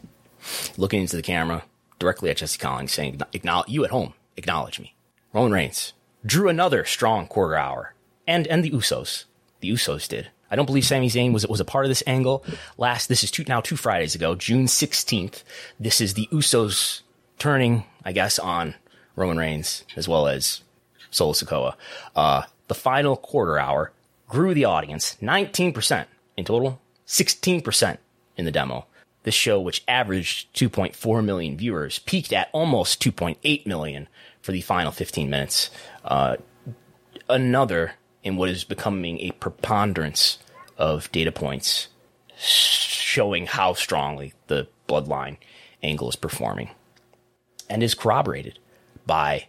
looking into the camera directly at Jesse Collings, saying, "Acknowledge you at home. Acknowledge me." Roman Reigns drew another strong quarter hour, and and the Usos. The Usos did. I don't believe Sami Zayn was was a part of this angle. Last, this is two, now two Fridays ago, June sixteenth. This is the Usos turning, I guess, on Roman Reigns as well as Solo Sikoa. Uh, the final quarter hour grew the audience 19% in total, 16% in the demo. This show, which averaged 2.4 million viewers, peaked at almost 2.8 million for the final 15 minutes. Uh, another in what is becoming a preponderance of data points showing how strongly the bloodline angle is performing and is corroborated by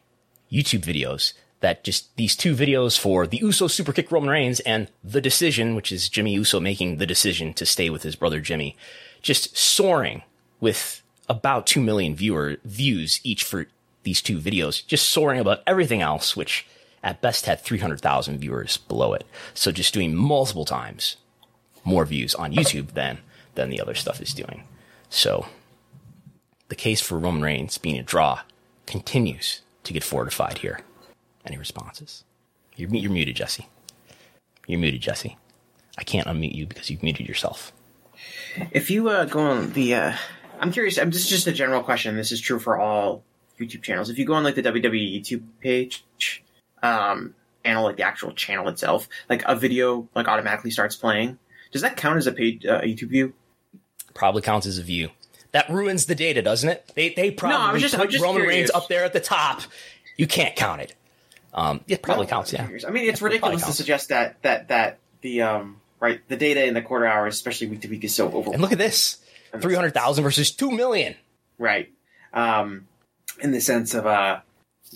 YouTube videos that just these two videos for the Uso super kick Roman Reigns and the decision, which is Jimmy Uso making the decision to stay with his brother Jimmy, just soaring with about 2 million viewer views each for these two videos, just soaring above everything else, which at best had 300,000 viewers below it. So just doing multiple times more views on YouTube than, than the other stuff is doing. So the case for Roman Reigns being a draw continues to get fortified here. Any responses? You're, you're muted, Jesse. You're muted, Jesse. I can't unmute you because you've muted yourself. If you uh, go on the, uh, I'm curious. I'm, this is just a general question. This is true for all YouTube channels. If you go on like the WWE YouTube page, um, and like the actual channel itself, like a video like automatically starts playing. Does that count as a paid uh, YouTube view? Probably counts as a view. That ruins the data, doesn't it? They they probably just- I'm put just Roman. Reigns up there at the top. You can't count it. Um, it probably counts, yeah. I mean, it's Yeah, it ridiculous to suggest that that that the um right the data in the quarter hours, especially week to week, is so over. And look at this: three hundred thousand versus two million. right um in the sense of uh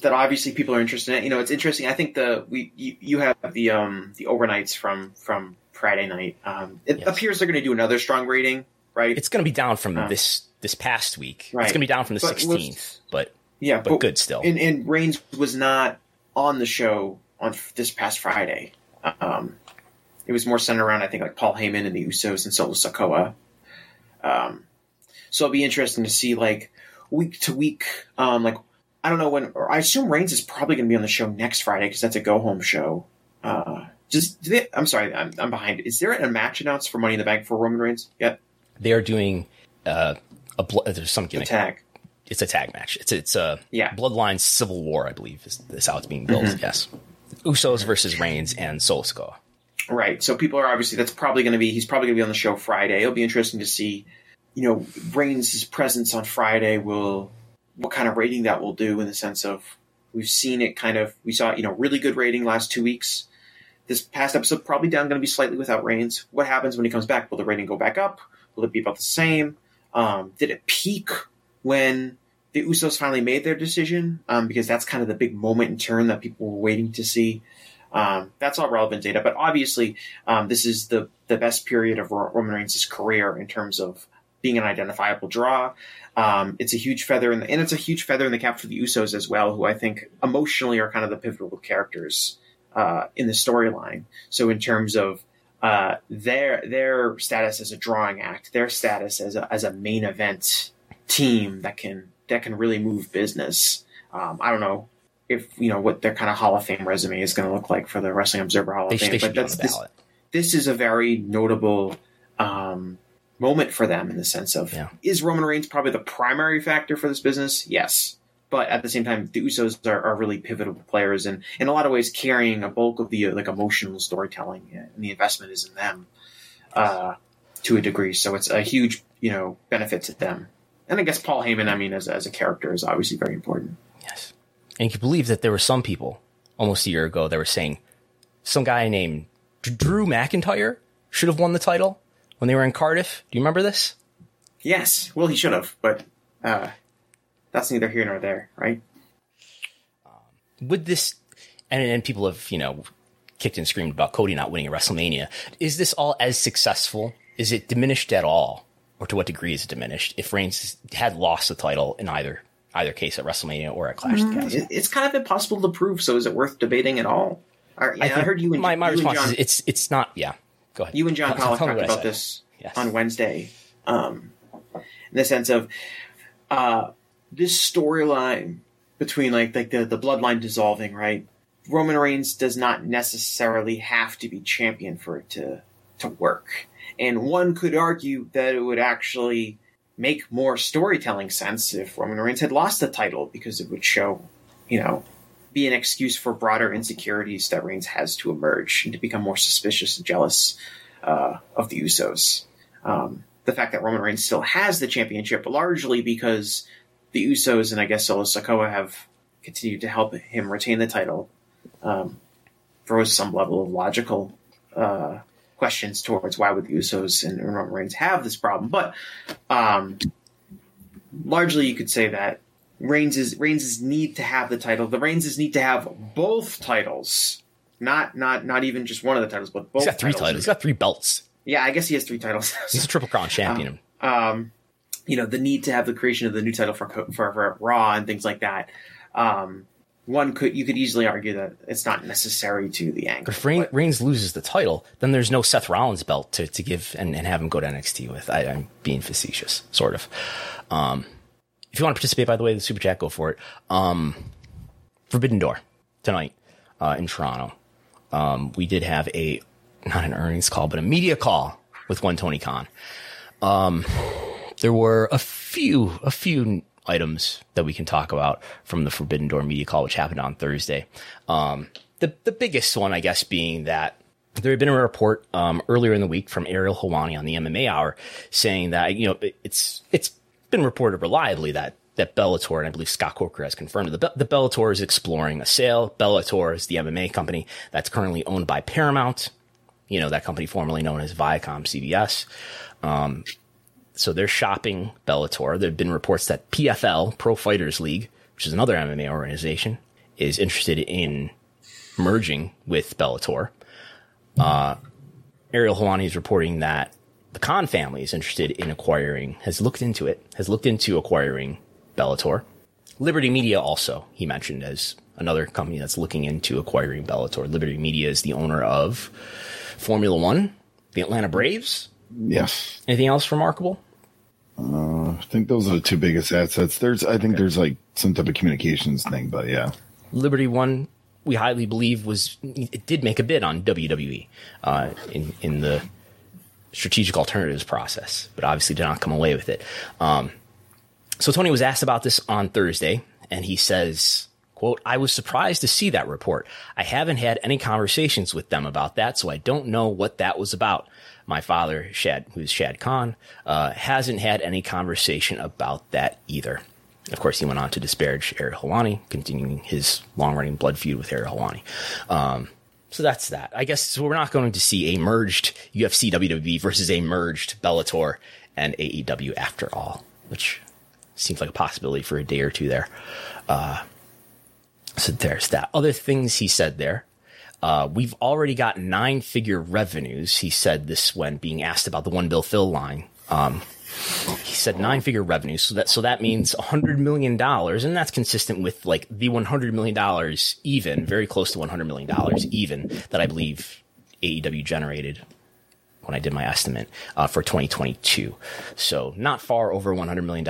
that obviously people are interested in it you know it's interesting i think the we you, you have the um the overnights from from friday night um it Yes. appears they're going to do another strong rating right It's going to be down from Uh. this this past week. Right. It's going to be down from the sixteenth, but yeah but good still. and, and Reigns was not on the show on this past Friday. Um, it was more centered around, I think, like Paul Heyman and the Usos and Solo Sikoa. Um, so it'll be interesting to see, like, week to week, um, like, I don't know when, or I assume Reigns is probably going to be on the show next Friday because that's a go home show. Uh, just, do they, I'm sorry, I'm, I'm behind. Is there a match announced for Money in the Bank for Roman Reigns yet? they are doing uh, a blo- there's some gimmick. tag. It's a tag match. It's it's a Yeah. Bloodline Civil War, I believe, is, is how it's being built. Mm-hmm. Yes, Usos versus Reigns and Solo Sikoa. Right. So people are obviously that's probably going to be he's probably going to be on the show Friday. It'll be interesting to see, you know, Reigns' presence on Friday will what kind of rating that will do in the sense of we've seen it kind of we saw you know really good rating last two weeks. This past episode probably down going to be slightly without Reigns. What happens when he comes back? Will the rating go back up? Will it be about the same? Um, did it peak when the Usos finally made their decision? Um, because that's kind of the big moment in turn that people were waiting to see. Um, that's all relevant data, but obviously, um, this is the the best period of Roman Reigns' career in terms of being an identifiable draw. Um, it's a huge feather, in the, and it's a huge feather in the cap for the Usos as well, who I think emotionally are kind of the pivotal characters uh, in the storyline. So in terms of uh, their their status as a drawing act, their status as a, as a main event team that can that can really move business. Um, I don't know if you know what their kind of Hall of Fame resume is going to look like for the Wrestling Observer Hall of Fame, they should but that's this, this is a very notable um, moment for them in the sense of Yeah. is Roman Reigns probably the primary factor for this business? Yes. But at the same time, the Usos are, are really pivotal players and in a lot of ways carrying a bulk of the uh, like emotional storytelling and the investment is in them uh, to a degree. So it's a huge, you know, benefit to them. And I guess Paul Heyman, I mean, as, as a character is obviously very important. Yes. And you can believe that there were some people almost a year ago that were saying some guy named Drew McIntyre should have won the title when they were in Cardiff. Do you remember this? Yes. Well, he should have, but uh, that's neither here nor there, right? Would this, and, and people have, you know, kicked and screamed about Cody not winning at WrestleMania. Is this all as successful? Is it diminished at all? Or to what degree is it diminished if Reigns had lost the title in either either case at WrestleMania or at Clash of the Castle? It's kind of impossible to prove. So is it worth debating at all? Or, yeah, I, think heard you and my, my you response John, is it's it's not yeah. Go ahead. you and John Pollock talked about this Yes. on Wednesday, um, in the sense of uh, this storyline between like like the the bloodline dissolving, right? Roman Reigns does not necessarily have to be champion for it to to work, and one could argue that it would actually make more storytelling sense if Roman Reigns had lost the title because it would show, you know, be an excuse for broader insecurities that Reigns has to emerge and to become more suspicious and jealous uh, of the Usos. Um, the fact that Roman Reigns still has the championship, largely because the Usos and I guess Solo Sikoa have continued to help him retain the title, um, throws some level of logical uh, questions towards why would the Usos and Roman Reigns have this problem. But um, largely, you could say that Reigns' Reigns' need to have the title. The Reigns' need to have both titles, not not not even just one of the titles, but both. He's got three titles. He's got three belts. Yeah, I guess he has three titles. He's a triple crown champion. um, you know, the need to have the creation of the new title for for, for Raw and things like that. Um, one could you could easily argue that it's not necessary to the angle. If Reign, Reigns loses the title, then there's no Seth Rollins belt to, to give and, and have him go to NXT with. I, I'm being facetious, sort of. Um, if you want to participate, by the way, the super chat, go for it. Um, Forbidden Door tonight uh, in Toronto. Um, we did have a not an earnings call, but a media call with one Tony Khan. Um, there were a few a few items that we can talk about from the Forbidden Door media call, which happened on Thursday. Um, the the biggest one, I guess, being that there had been a report um, earlier in the week from Ariel Helwani on the MMA Hour saying that you know it's it's been reported reliably that that Bellator and I believe Scott Coker has confirmed it, the, the Bellator is exploring a sale. Bellator is the MMA company that's currently owned by Paramount. You know that company formerly known as Viacom CBS. Um, so they're shopping Bellator. There have been reports that PFL, Pro Fighters League, which is another MMA organization, is interested in merging with Bellator. Uh, Ariel Helwani is reporting that the Khan family is interested in acquiring, has looked into it, has looked into acquiring Bellator. Liberty Media also, he mentioned as another company that's looking into acquiring Bellator. Liberty Media is the owner of Formula One, the Atlanta Braves. Yes. Anything else remarkable? I think those are the two biggest assets. There's, I think there's like some type of communications thing, but yeah. Liberty One, we highly believe was it did make a bid on WWE uh, in in the strategic alternatives process, but obviously did not come away with it. Um, so Tony was asked about this on Thursday, and he says, "quote I was surprised to see that report. I haven't had any conversations with them about that, so I don't know what that was about." My father, Shad, who's Shad Khan, uh, hasn't had any conversation about that either. Of course, he went on to disparage Ariel Helwani, continuing his long-running blood feud with Ariel Helwani. Um, so that's that. I guess so we're not going to see a merged UFC WWE versus a merged Bellator and AEW after all, which seems like a possibility for a day or two there. Uh, so there's that. Other things he said there. Uh, we've already got nine figure revenues. He said this when being asked about the one bill fill line. Um, he said nine figure revenues. So that, so that means hundred million dollars. And that's consistent with like the $100 million even, very close to $100 million even that I believe AEW generated when I did my estimate uh, for 2022. So not far over $100 million,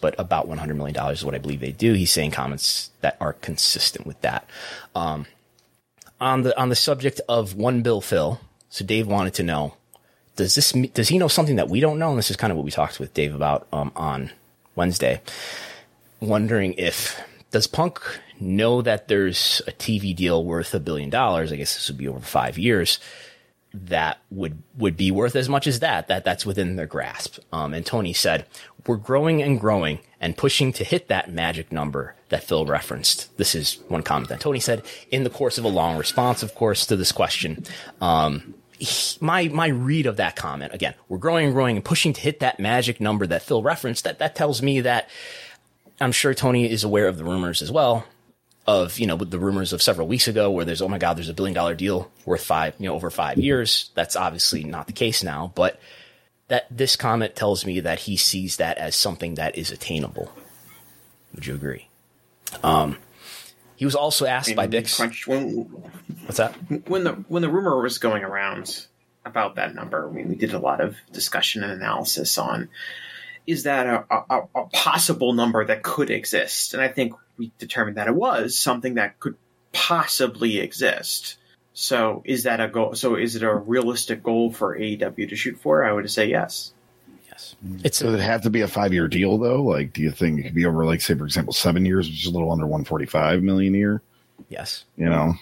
but about $100 million is what I believe they do. He's saying comments that are consistent with that. Um, on the on the subject of one bill fill, so Dave wanted to know, does this does he know something that we don't know? And this is kind of what we talked with Dave about um, on Wednesday. Wondering if does Punk know that there's a TV deal worth a billion dollars? I guess this would be over five years. That would would be worth as much as that. That that's within their grasp. Um, and Tony said, "We're growing and growing and pushing to hit that magic number that Phil referenced." This is one comment that Tony said in the course of a long response, of course, to this question. Um, my my read of that comment again, we're growing and growing and pushing to hit that magic number that Phil referenced. That that tells me that I'm sure Tony is aware of the rumors as well of, you know, the rumors of several weeks ago where there's, oh my God, there's a billion dollar deal worth five, you know, over five years. That's obviously not the case now, but that this comment tells me that he sees that as something that is attainable. Would you agree? Um, he was also asked by Bix. Crunch, when, what's that? When the when the rumor was going around about that number, I mean, we did a lot of discussion and analysis on is that a, a, a, possible number that could exist? And I think we determined that it was something that could possibly exist. So is that a goal? So is it a realistic goal for AEW to shoot for? I would say yes. Yes. Mm-hmm. It's Does it have to be a five year deal though? Like, do you think it could be over, like, say, for example, seven years, which is a little under 145 million a year? Yes. You know,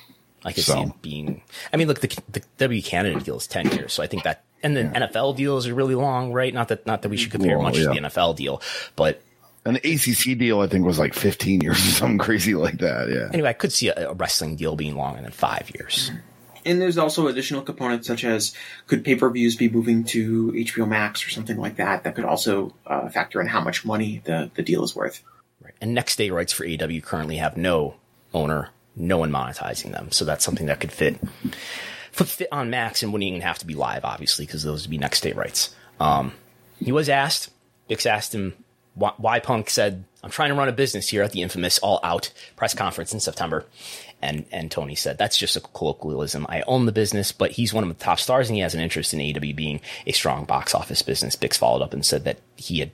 I could so. see it being. I mean, look, the the W Canada deal is ten years, so I think that and the yeah. NFL deals are really long, right? Not that not that we should compare well, much yeah. to the NFL deal, but an ACC deal I think was like 15 years or something crazy like that. Yeah. Anyway, I could see a, a wrestling deal being longer than five years. And there's also additional components such as could pay per views be moving to HBO Max or something like that that could also uh, factor in how much money the, the deal is worth. Right. And next day rights for AEW currently have no owner, no one monetizing them. So that's something that could fit fit on Max and wouldn't even have to be live, obviously, because those would be next day rights. Um, he was asked, Bix asked him why, why, Punk said, I'm trying to run a business here at the infamous All Out press conference in September. And, and Tony said, that's just a colloquialism. I own the business, but he's one of the top stars and he has an interest in AEW being a strong box office business. Bix followed up and said that he had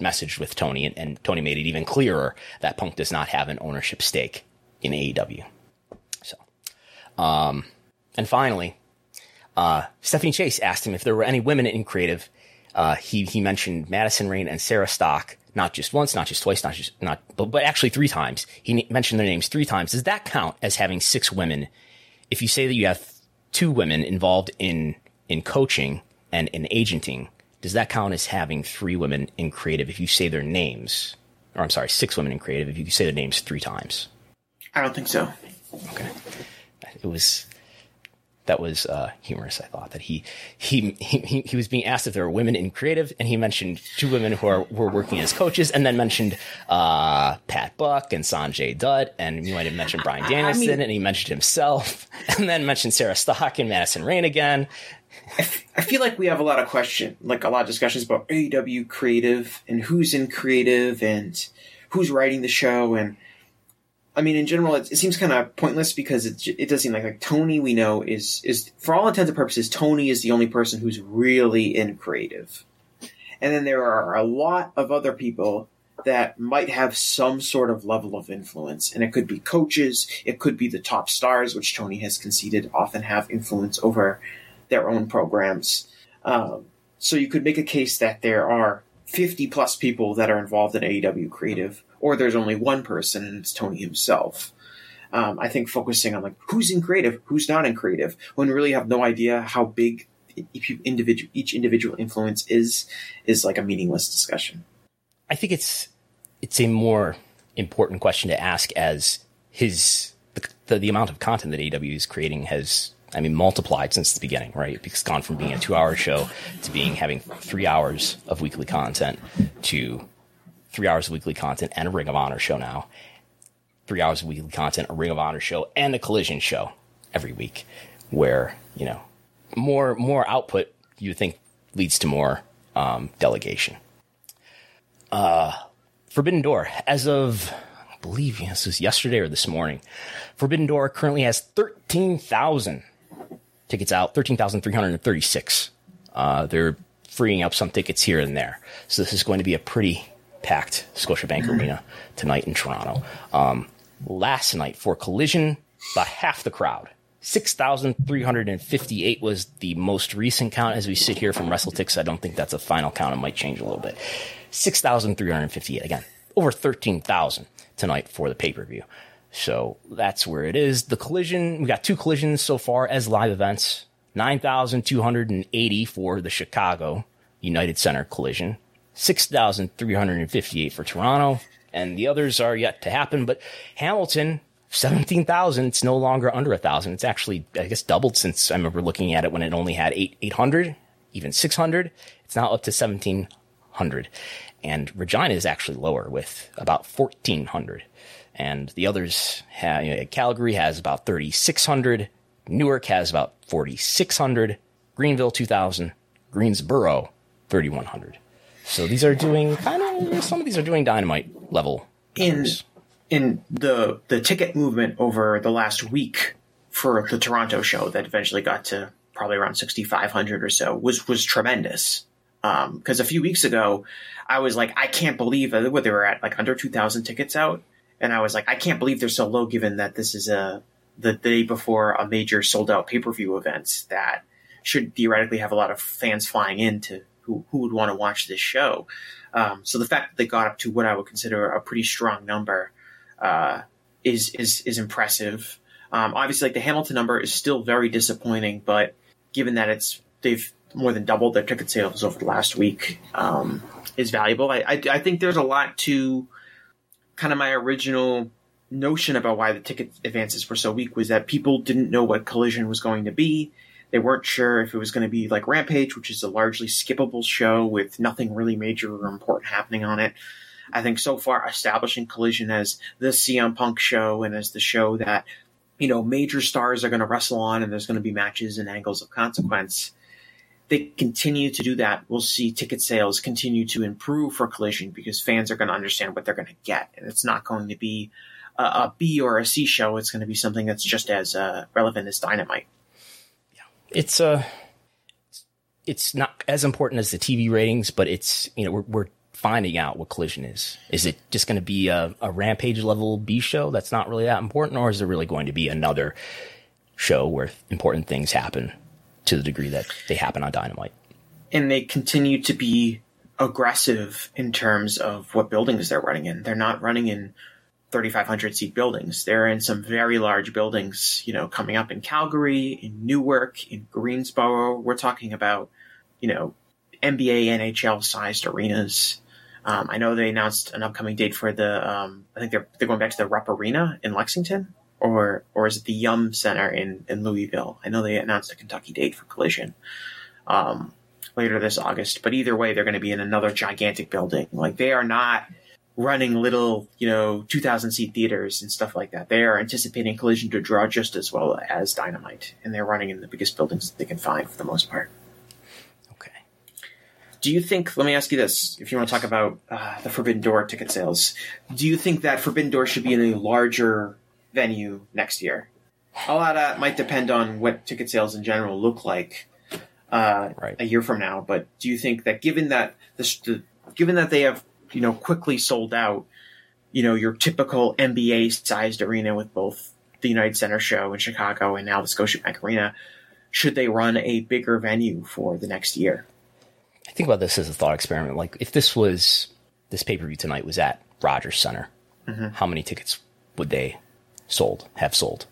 messaged with Tony and, and Tony made it even clearer that Punk does not have an ownership stake in AEW. So, um, and finally, uh, Stephanie Chase asked him if there were any women in creative. Uh, he he mentioned Madison Rayne and Sarah Stock, not just once, not just twice, not just not, but, but actually three times. He mentioned their names three times. Does that count as having six women? If you say that you have two women involved in in coaching and in agenting, does that count as having three women in creative? If you say their names, or I'm sorry, six women in creative, if you say their names three times. I don't think so. Okay, it was that was uh, humorous. I thought that he, he he he was being asked if there were women in creative, and he mentioned two women who are were working as coaches, and then mentioned uh, Pat Buck and Sanjay Dutt, and you might have mentioned Bryan Danielson, I mean, and he mentioned himself, and then mentioned Sarah Stock and Madison Rayne again. I, f- I feel like we have a lot of question, like a lot of discussions about AEW creative and who's in creative and who's writing the show and I mean, in general, it, it seems kind of pointless because it, it does seem like like Tony we know is is for all intents and purposes, Tony is the only person who's really in creative, and then there are a lot of other people that might have some sort of level of influence, and it could be coaches, it could be the top stars, which Tony has conceded often have influence over their own programs. Um, so you could make a case that there are 50 plus people that are involved in AEW creative or there's only one person and it's Tony himself. Um, I think focusing on like who's in creative, who's not in creative, when really have no idea how big individual each individual influence is, is like a meaningless discussion. I think it's it's a more important question to ask as his the, the, the amount of content that AEW is creating has I mean, multiplied since the beginning, right? It's gone from being a two hour show to being having three hours of weekly content to three hours of weekly content and a Ring of Honor show now. Three hours of weekly content, a Ring of Honor show, and a Collision show every week, where you know more more output you think leads to more um, delegation. Uh, Forbidden Door, as of I believe this was yesterday or this morning, Forbidden Door currently has thirteen thousand tickets out, thirteen thousand three hundred and thirty six. Uh, they're freeing up some tickets here and there, so this is going to be a pretty packed Scotiabank mm-hmm. Arena tonight in Toronto. Um, last night for Collision, about half the crowd 6,358 was the most recent count as we sit here from WrestleTix. I don't think that's a final count. It might change a little bit. 6,358. Again, over 13,000 tonight for the pay per view. So that's where it is. The collision, we got two collisions so far as live events 9,280 for the Chicago United Center collision, 6,358 for Toronto, and the others are yet to happen. But Hamilton, 17,000, it's no longer under a thousand. It's actually, I guess, doubled since I remember looking at it when it only had eight, 800, even 600. It's now up to 1,700. And Regina is actually lower with about 1,400. And the others, have, you know, Calgary has about 3,600. Newark has about 4,600. Greenville, 2,000. Greensboro, 3,100. So these are doing kind of, some of these are doing dynamite level. in numbers. in the the ticket movement over the last week for the Toronto show that eventually got to probably around 6500 or so was was tremendous um, because a few weeks ago I was like I can't believe what they were at like under 2000 tickets out and I was like I can't believe they're so low given that this is a the, the day before a major sold out pay-per-view event that should theoretically have a lot of fans flying in to who, who would want to watch this show um, so the fact that they got up to what I would consider a pretty strong number uh, is is is impressive. Um, obviously, like the Hamilton number is still very disappointing, but given that it's they've more than doubled their ticket sales over the last week, um, is valuable. I, I I think there's a lot to kind of my original notion about why the ticket advances were so weak was that people didn't know what Collision was going to be. They weren't sure if it was going to be like Rampage, which is a largely skippable show with nothing really major or important happening on it. I think so far establishing Collision as the CM Punk show and as the show that, you know, major stars are going to wrestle on and there's going to be matches and angles of consequence. They continue to do that. We'll see ticket sales continue to improve for Collision because fans are going to understand what they're going to get. And it's not going to be a, a B or a C show. It's going to be something that's just as uh, relevant as Dynamite. It's uh it's not as important as the TV ratings, but it's you know we're we're finding out what Collision is. Is it just going to be a, a Rampage level B show that's not really that important, or is it really going to be another show where important things happen to the degree that they happen on Dynamite? and they continue to be aggressive in terms of what buildings they're running in. They're not running in 3,500 seat buildings. They're in some very large buildings, you know, coming up in Calgary, in Newark, in Greensboro. We're talking about, you know, NBA, NHL sized arenas. Um, I know they announced an upcoming date for the, um, I think they're, they're going back to the Rupp Arena in Lexington. Or, or is it the Yum Center in, in Louisville? I know they announced a Kentucky date for Collision. Um, later this August. But either way, they're going to be in another gigantic building. Like they are not running little, you know, 2,000 seat theaters and stuff like that. They are anticipating Collision to draw just as well as Dynamite, and they're running in the biggest buildings that they can find for the most part. Okay. Do you think? Let me ask you this: If you want to talk about uh, the Forbidden Door ticket sales, do you think that Forbidden Door should be in a larger venue next year? A lot of that might depend on what ticket sales in general look like uh, Right. a year from now. But do you think that given that this, the, given that they have you know quickly sold out, you know your typical NBA sized arena with both the United Center show in Chicago and now the Scotiabank Arena, should they run a bigger venue for the next year? I think about this as a thought experiment. Like if this was this pay per view tonight was at Rogers Center, mm-hmm. how many tickets would they sold have sold?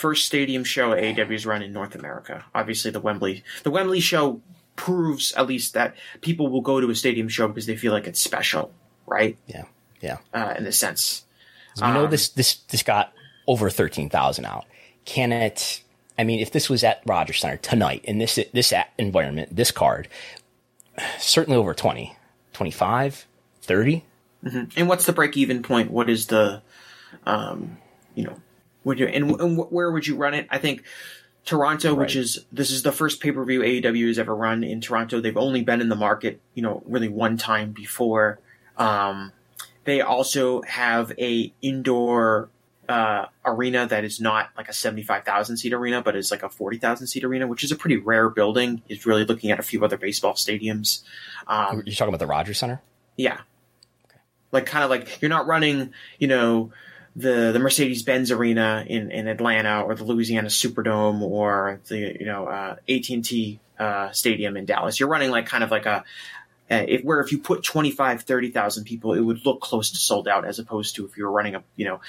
first stadium show AEW's run in North America. Obviously, the Wembley the Wembley show proves at least that people will go to a stadium show because they feel like it's special, right? Yeah, yeah. Uh, in a sense, We know this this this got over thirteen thousand out. Can it? I mean, if this was at Rogers Center tonight in this this environment, this card, certainly over 20, 25, 30. and what's the break even point? What is the, um, you know, would you and, and where would you run it? I think Toronto, which is this is the first pay per view AEW has ever run in Toronto. They've only been in the market, you know, really one time before. Um, they also have a indoor uh, arena that is not like a seventy five thousand seat arena, but is like a forty thousand seat arena, which is a pretty rare building. Is really looking at a few other baseball stadiums. Um, You're talking about the Rogers Center. yeah. Like kind of like you're not running, you know, the the Mercedes Benz Arena in, in Atlanta or the Louisiana Superdome or the you know uh, AT and T uh, Stadium in Dallas. You're running like kind of like a uh, if, where if you put 25, 30,000 people, it would look close to sold out as opposed to if you were running a you know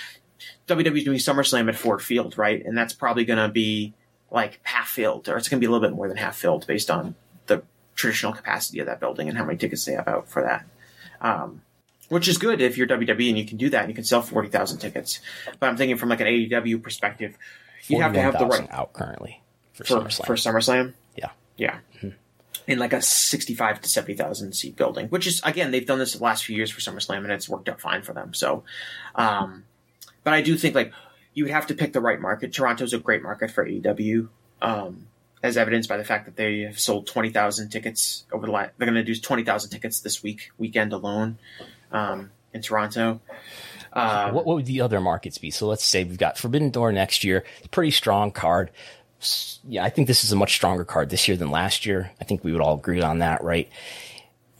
WWE's doing SummerSlam at Ford Field, right? And that's probably going to be like half filled, or it's going to be a little bit more than half filled based on the traditional capacity of that building and how many tickets they have out for that. Um, which is good if you're WWE and you can do that and you can sell 40,000 tickets. But I'm thinking from like an AEW perspective, you have to have the right out currently for, for SummerSlam. For SummerSlam? Yeah. Yeah. Mm-hmm. In like a 65 to 70,000 seat building, which is, again, they've done this the last few years for SummerSlam and it's worked out fine for them. So, um, but I do think like you would have to pick the right market. Toronto's a great market for AEW. Um, as evidenced by the fact that they have sold 20,000 tickets over the last, they're going to do 20,000 tickets this week, weekend alone um, in Toronto. Um, what, what, would the other markets be? So let's say we've got Forbidden Door next year, pretty strong card. Yeah, I think this is a much stronger card this year than last year. I think we would all agree on that, right?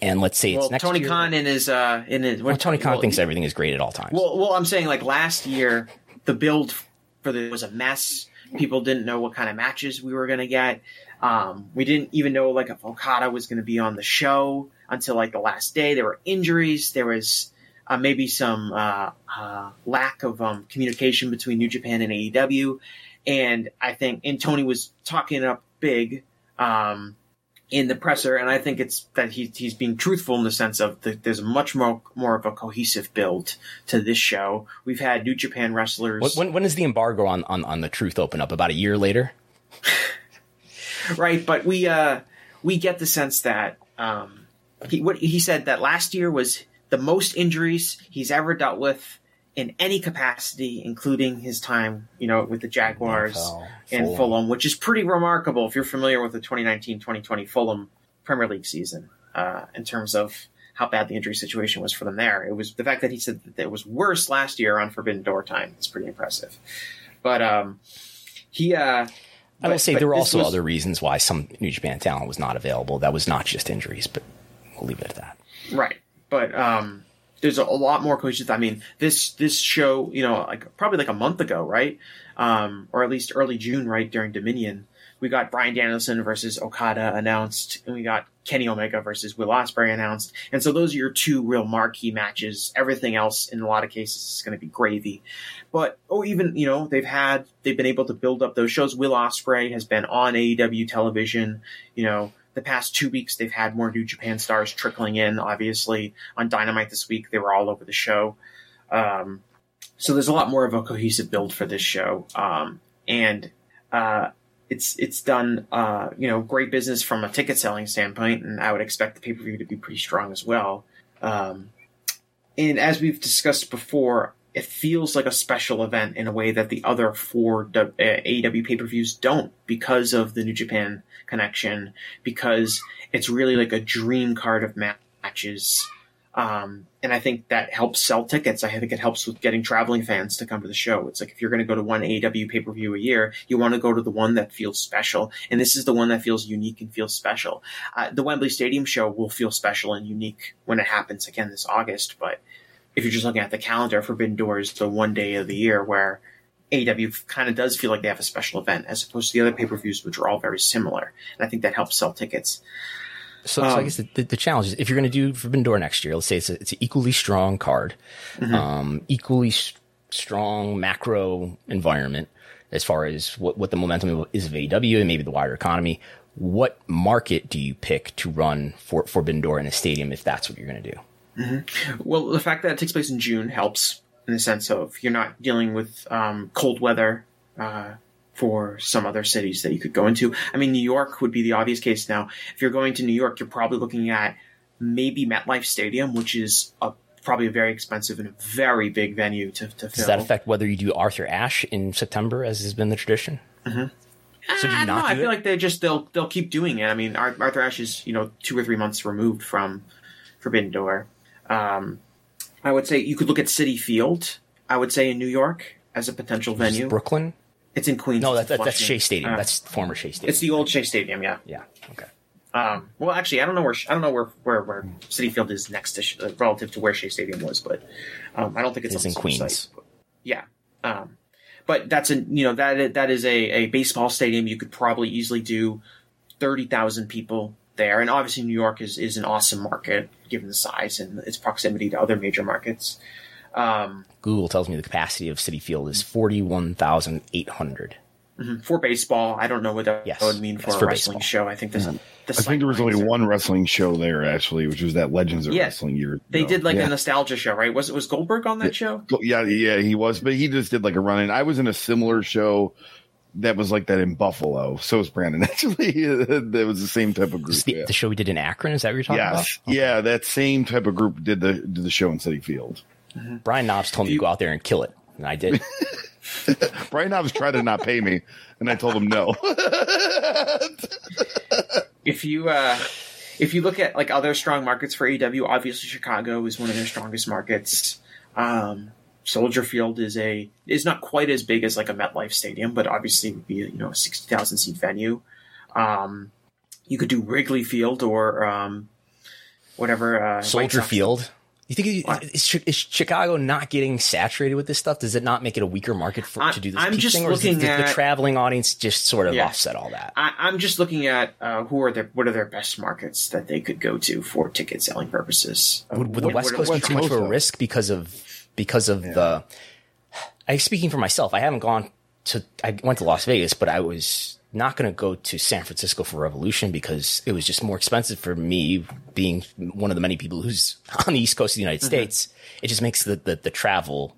And let's say well, it's next Tony year. Khan in his uh in his well, Tony Khan well, thinks everything is great at all times. Well, well, I'm saying like last year the build for the was a mess. People didn't know what kind of matches we were going to get. Um, we didn't even know like if Okada was going to be on the show until like the last day. There were injuries. There was uh, maybe some uh, uh, lack of um, communication between New Japan and AEW. And I think, and Tony was talking up big um, in the presser, and I think it's that he, he's being truthful in the sense of the, there's much more more of a cohesive build to this show. We've had New Japan wrestlers. When, when does the embargo on, on, on the truth open up? About a year later, right? But we uh, we get the sense that um, he what he said that last year was the most injuries he's ever dealt with in any capacity, including his time, you know, with the Jaguars NFL, and Fulham. Fulham, which is pretty remarkable if you're familiar with the 2019-2020 Fulham Premier League season uh, in terms of how bad the injury situation was for them there. It was the fact that he said that it was worse last year on Forbidden Door time. It's pretty impressive. But um, he. Uh, I will say there were also was, other reasons why some New Japan talent was not available. That was not just injuries, but we'll leave it at that. Right, but um, there's a, lot more cohesive. I mean, this this show, you know, like probably like a month ago, right, um, or at least early June, right during Dominion, we got Bryan Danielson versus Okada announced, and we got Kenny Omega versus Will Ospreay announced, and so those are your two real marquee matches. Everything else, in a lot of cases, is going to be gravy. But oh, even you know they've had they've been able to build up those shows. Will Ospreay has been on AEW television, you know the past two weeks they've had more New Japan stars trickling in. Obviously, on Dynamite this week they were all over the show. Um, so there's a lot more of a cohesive build for this show, um, and uh, it's it's done uh, you know great business from a ticket selling standpoint, and I would expect the pay per view to be pretty strong as well. Um, and as we've discussed before, it feels like a special event in a way that the other four AEW pay per views don't because of the New Japan connection, because it's really like a dream card of matches. Um, and I think that helps sell tickets. I think it helps with getting traveling fans to come to the show. It's like if you're going to go to one AEW pay per view a year, you want to go to the one that feels special. And this is the one that feels unique and feels special. Uh, the Wembley Stadium show will feel special and unique when it happens again this August, but if you're just looking at the calendar, Forbidden Doors, the one day of the year where AEW kind of does feel like they have a special event as opposed to the other pay per views, which are all very similar. And I think that helps sell tickets. So, um, so I um, guess the, the, challenge is if you're going to do Forbidden Door next year, let's say it's, a, it's an equally strong card, mm-hmm. um, equally strong macro environment as far as what, what the momentum is of AEW and maybe the wider economy. What market do you pick to run for Forbidden Door in a stadium if that's what you're going to do? Mm-hmm. Well, the fact that it takes place in June helps in the sense of you're not dealing with um, cold weather uh, for some other cities that you could go into. I mean, New York would be the obvious case now. If you're going to New York, you're probably looking at maybe MetLife Stadium, which is a, probably a very expensive and a very big venue to, to fill. Does that affect whether you do Arthur Ashe in September, as has been the tradition? Mm-hmm. So do you not? Know, I feel like they just they'll they'll keep doing it. I mean, Arthur Ashe is you know two or three months removed from Forbidden Door. Um, I would say you could look at Citi Field. I would say in New York as a potential venue. Brooklyn. It's in Queens. No, that, that, that's Shea Stadium. Uh, that's former Shea Stadium. It's the old Shea Stadium. Yeah. Yeah. Okay. Um, well, actually, I don't know where I don't know where where, where Citi Field is next to uh, relative to where Shea Stadium was, but um, I don't think it's, it's in Queens. Site. Yeah. Um, but that's a you know that that is a, a baseball stadium. You could probably easily do thirty thousand people there, and obviously New York is is an awesome market given the size and its proximity to other major markets. Um, Google tells me the capacity of Citi Field is forty one thousand eight hundred. for baseball, I don't know what that Yes. would mean Yes, for a wrestling baseball. show. I think this. The I think there was only are- one wrestling show there actually, which was that Legends of Yeah. Wrestling year. They did like yeah. a nostalgia show, right? Was it was Goldberg on that show? yeah, yeah, he was, but he just did like a run in. I was in a similar show that was like that in Buffalo. So was Brandon actually. that was the same type of group. The, yeah. the show we did in Akron, is that what you're talking Yes, yeah, that same type of group did the did the show in Citi Field. about? Brian Knobbs told me You- to go out there and kill it. And I did. Brian Knobbs tried to not pay me, and I told him no. if you uh if you look at like other strong markets for AEW, obviously Chicago is one of their strongest markets. Um, Soldier Field is a is not quite as big as like a MetLife Stadium, but obviously it would be you know a sixty thousand seat venue. Um, you could do Wrigley Field or um, whatever uh, Soldier Field. You think is, is Chicago not getting saturated with this stuff? Does it not make it a weaker market for I- to do this I'm just thing, or looking the, the, at- traveling audience just sort of Yeah. offset all that? I, I'm just looking at uh, who are their what are their best markets that they could go to for ticket selling purposes. Would, would the What- West Coast be too much of a risk because of because of the? I speaking for myself. I haven't gone to. I went to Las Vegas, but I was not going to go to San Francisco for Revolution because it was just more expensive for me, being one of the many people who's on the East Coast of the Mm-hmm. United States. It just makes the the, the travel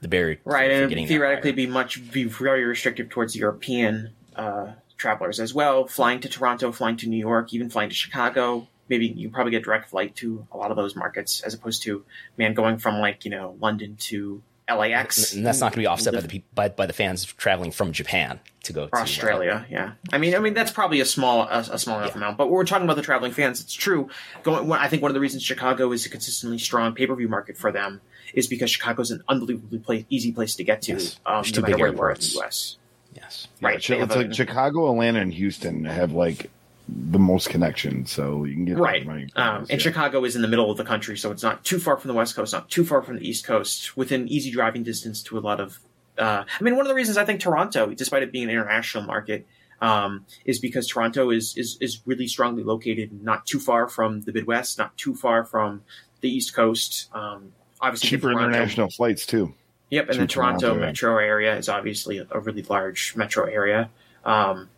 the barrier right and theoretically be much be very restrictive towards european uh, travelers as well flying to toronto flying to new york even flying to chicago maybe you probably get direct flight to a lot of those markets as opposed to man going from like you know london to lax and that's not going to be offset by the peop by, by the fans traveling from Japan to go or to uh, Australia, yeah. I mean, I mean that's probably a small, a, a small enough amount. But we're talking about the traveling fans. It's true. Going, I think one of the reasons Chicago is a consistently strong pay per view market for them is because Chicago's an unbelievably play, easy place to get to, Yes. um, There's no two matter big where you are in the U.S. yes. Right. Chi- they it's a- like Chicago, Atlanta, and Houston have like the most connection, so you can get Right. money. Um, and yeah. Chicago is in the middle of the country, so it's not too far from the West Coast, not too far from the East Coast, within easy driving distance to a lot of. Uh, I mean, one of the reasons I think Toronto, despite it being an international market, um, is because Toronto is, is is really strongly located, not too far from the Midwest, not too far from the East Coast. Um, obviously, cheaper international flights too. Yep, and to the Toronto, Toronto, metro area is obviously a, a really large metro area. Um,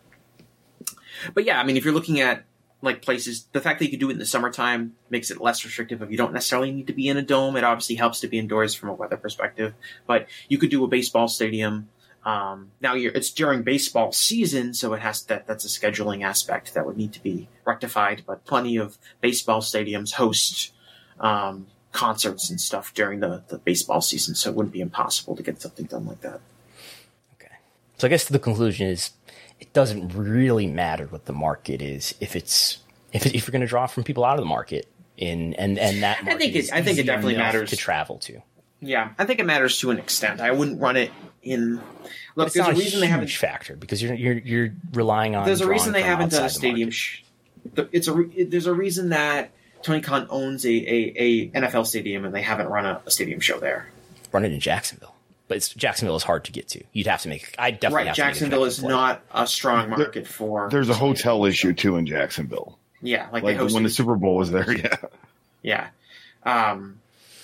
but yeah, I mean, if you're looking at like places, the fact that you can do it in the summertime makes it less restrictive. If you don't necessarily need to be in a dome, it obviously helps to be indoors from a weather perspective. But you could do a baseball stadium. Um, now you're, it's during baseball season, so it has that. That's a scheduling aspect that would need to be rectified. But plenty of baseball stadiums host um, concerts and stuff during the, the baseball season, so it wouldn't be impossible to get something done like that. Okay. So I guess the conclusion is it doesn't really matter what the market is if it's if it, if you're going to draw from people out of the market in and and that market think it- I think it definitely matters. to travel to. Yeah, I think it matters to an extent. I wouldn't run it in. Look, there's not a reason they haven't. factor because you're you're you're relying on. There's a reason they haven't done a stadium. Sh- the- it's a. re- There's a reason that Tony Khan owns a, a, a NFL stadium and they haven't run a, a stadium show there. Run it in Jacksonville, but it's, Jacksonville is hard to get to. You'd have to make. I definitely Right, have to make a Jacksonville is not a strong market for. There's a hotel issue too in Jacksonville. Yeah, like, Like when the Super Bowl was there, yeah. Yeah. Um,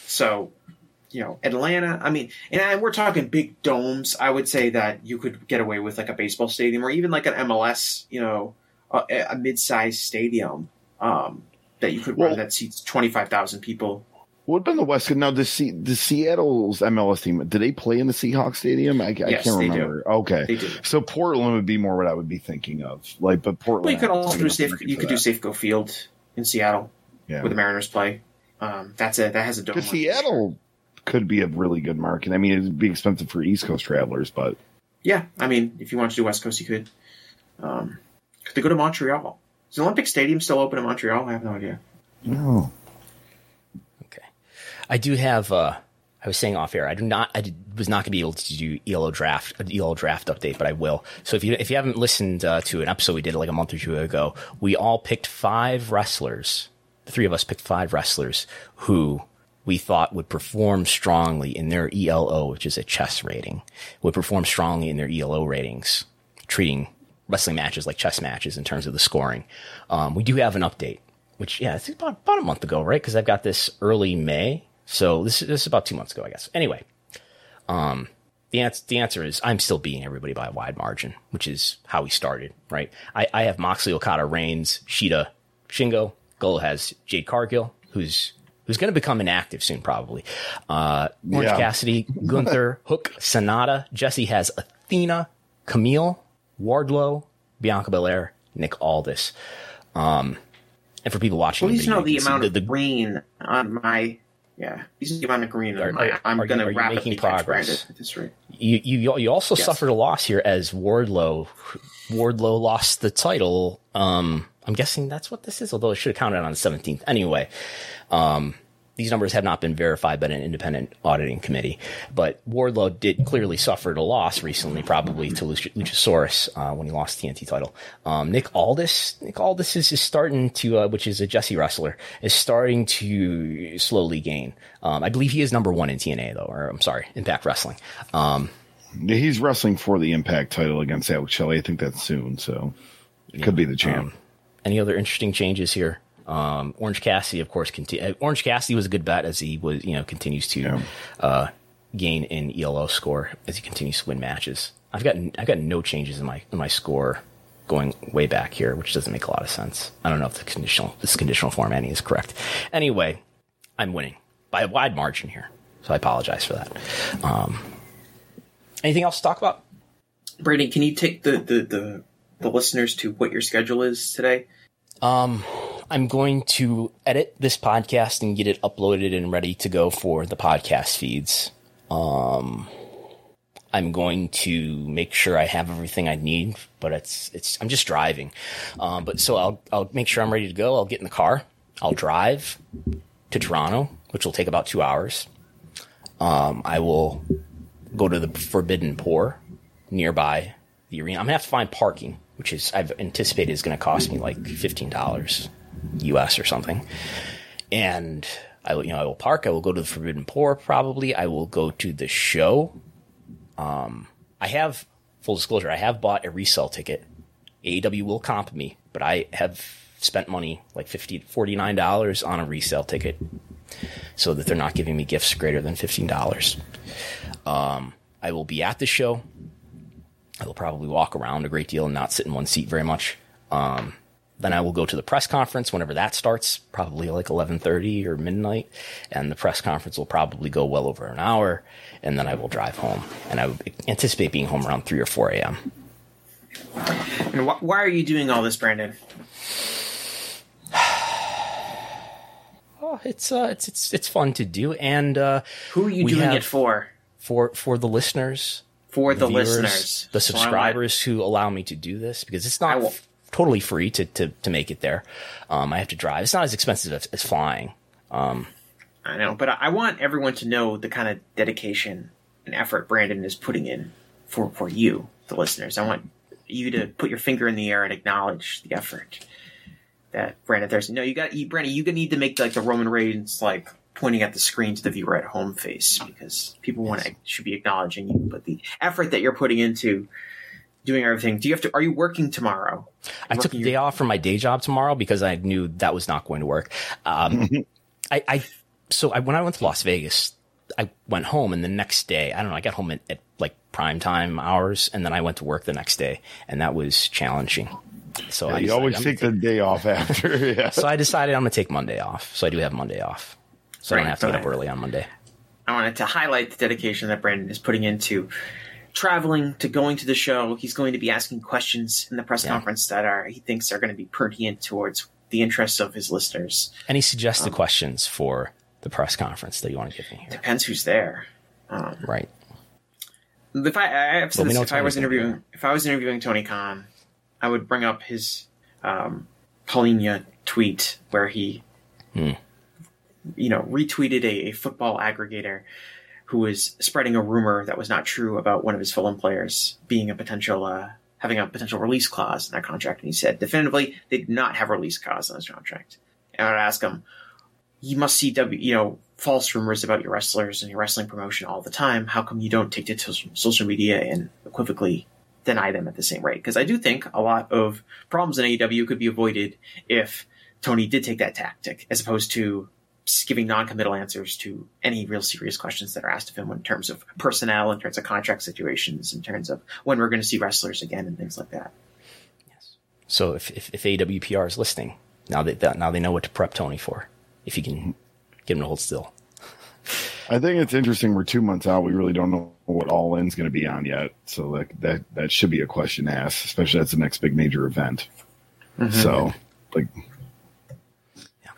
so, you know, Atlanta, I mean, and I, we're talking big domes. I would say that you could get away with like a baseball stadium or even like an MLS, you know, a, a mid-sized stadium um, that you could run Well- that seats 25,000 people. What about the West? Coast? Now, the C, the Seattle's MLS team, do they play in the Seahawks Stadium? I, I Yes, can't do. remember. Okay, do. so Portland would be more what I would be thinking of. Like, but Portland. Well, you could also do safe, you could do that. Safeco Field in Seattle Yeah, where the Mariners play. Um, that's a, that has a dome. Seattle could be a really good market. I mean, it'd be expensive for East Coast travelers, but Yeah, I mean, if you wanted to do West Coast, you could. Um, could they go to Montreal? Is the Olympic Stadium still open in Montreal? I have no idea. no. I do have. uh I was saying off air. I do not. I did, was not going to be able to do ELO draft, ELO draft update, but I will. So if you if you haven't listened uh, to an episode we did like a month or two ago, we all picked five wrestlers. The three of us picked five wrestlers who we thought would perform strongly in their ELO, which is a chess rating, would perform strongly in their ELO ratings, treating wrestling matches like chess matches in terms of the scoring. Um, we do have an update, which, yeah, it's about, about a month ago, right? Because I've got this early May. So this, this is about two months ago, I guess. Anyway, um, the answer, the answer is I'm still beating everybody by a wide margin, which is how we started, right? I, I have Moxley, Okada, Reigns, Shida, Shingo. Gullo has Jade Cargill, who's who's going to become inactive soon, probably. Uh, Orange Yeah. Cassidy, Gunther, Hook, Sanada. Jesse has Athena, Kamille, Wardlow, Bianca Belair, Nick Aldis. Um, and for people watching, Please know the can see amount of the, green on my. Yeah, please know the green Are- my. are- I'm going to you rapidly making catch progress? Brandon at this rate. you, you you also Yes. suffered a loss here as Wardlow Wardlow lost the title. Um, I'm guessing that's what this is, although it should have counted on the 17th. Anyway, um, these numbers have not been verified by an independent auditing committee, but Wardlow did clearly suffered a loss recently, probably to Luch- Luchasaurus uh, when he lost the TNT title. Um, Nick Aldis, Nick Aldis is, is starting to, uh, which is a Jesse wrestler, is starting to slowly gain. Um, I believe he is number one in TNA though, or I'm sorry, Impact Wrestling. Um, He's wrestling for the Impact title against Alex Shelley. I think that's soon, so it could be the champ. Um, any other interesting changes here? Um, Orange Cassidy, of course, conti- uh, Orange Cassidy was a good bet as he was, you know, continues to Yeah. uh, gain in ELO score as he continues to win matches. I've got I've got no changes in my in my score going way back here, which doesn't make a lot of sense. I don't know if the conditional this conditional formatting is correct. Anyway, I'm winning by a wide margin here, so I apologize for that. Um, anything else to talk about? Brandon, can you take the, the, the, the listeners to what your schedule is today? Um, I'm going to edit this podcast and get it uploaded and ready to go for the podcast feeds. Um, I'm going to make sure I have everything I need, but it's it's I'm just driving. Um, but so I'll I'll make sure I'm ready to go. I'll get in the car. I'll drive to Toronto, which will take about two hours. Um, I will go to the Forbidden Pour nearby the arena. I'm gonna have to find parking, which is I've anticipated is going to cost me like fifteen dollars US or something. And I will, you know, I will park. I will go to the Forbidden Pour. Probably, I will go to the show. Um, I have full disclosure. I have bought a resale ticket. AEW will comp me, but I have spent money like 50 $49 on a resale ticket so that they're not giving me gifts greater than $15. Um, I will be at the show. I will probably walk around a great deal and not sit in one seat very much. Um, then I will go to the press conference whenever that starts, probably like 11:30 or midnight, and the press conference will probably go well over an hour, and then I will drive home. And I would anticipate being home around 3 or 4 a.m. And wh- why are you doing all this, Brandon? Oh, it's uh, it's it's it's fun to do, and uh, Who are you doing have- it for? for for the listeners, For the viewers, listeners, the So subscribers who allow me to do this because it's not totally free to, to, to make it there. Um, I have to drive. It's not as expensive as, as flying. I know, but I I want everyone to know the kind of dedication and effort Brandon is putting in for, for you, the listeners. I want you to put your finger in the air and acknowledge the effort that Brandon there's no you got you Brandon you need to make like the Roman Reigns like pointing at the screen to the viewer at home face because people want to should be acknowledging you but the effort that you're putting into doing everything do you have to are you working tomorrow I took a Working day off from my day job tomorrow because I knew that was not going to work. Um, I, I so I, when I went to Las Vegas, I went home and the next day, I don't know, I got home at, at like prime time hours, and then I went to work the next day, and that was challenging. So I you decided always I'm take the day off after. yeah. So I decided I'm gonna take Monday off. So I do have Monday off, so I don't have to get up early on Monday. I wanted to highlight the dedication that Brandon is putting into traveling to going to the show. He's going to be asking questions in the press Yeah. conference that are he thinks are going to be pertinent towards the interests of his listeners. Any suggested Um, questions for the press conference that you want to give me here? Depends who's there. Um, Right. if I, I have said this, if I was interviewing if I was interviewing Tony Khan, I would bring up his um, Palhinha tweet where he, Hmm. you know, retweeted a, a football aggregator who was spreading a rumor that was not true about one of his Fulham players being a potential uh, having a potential release clause in that contract, and he said definitively they did not have a release clause in his contract. And I'd ask him, you must see W, you know, false rumors about your wrestlers and your wrestling promotion all the time, how come you don't take to t- social media and equivocally deny them at the same rate? Because I do think a lot of problems in AEW could be avoided if Tony did take that tactic, as opposed to giving non-committal answers to any real serious questions that are asked of him in terms of personnel, in terms of contract situations, in terms of when we're going to see wrestlers again, and things like that. Yes. So if if, if AWPR is listening, now they now they know what to prep Tony for. If you can get him to hold still. I think it's interesting. We're two months out. We really don't know what All In's going to be on yet. So like that that should be a question asked, especially that's the next big major event. Mm-hmm. So like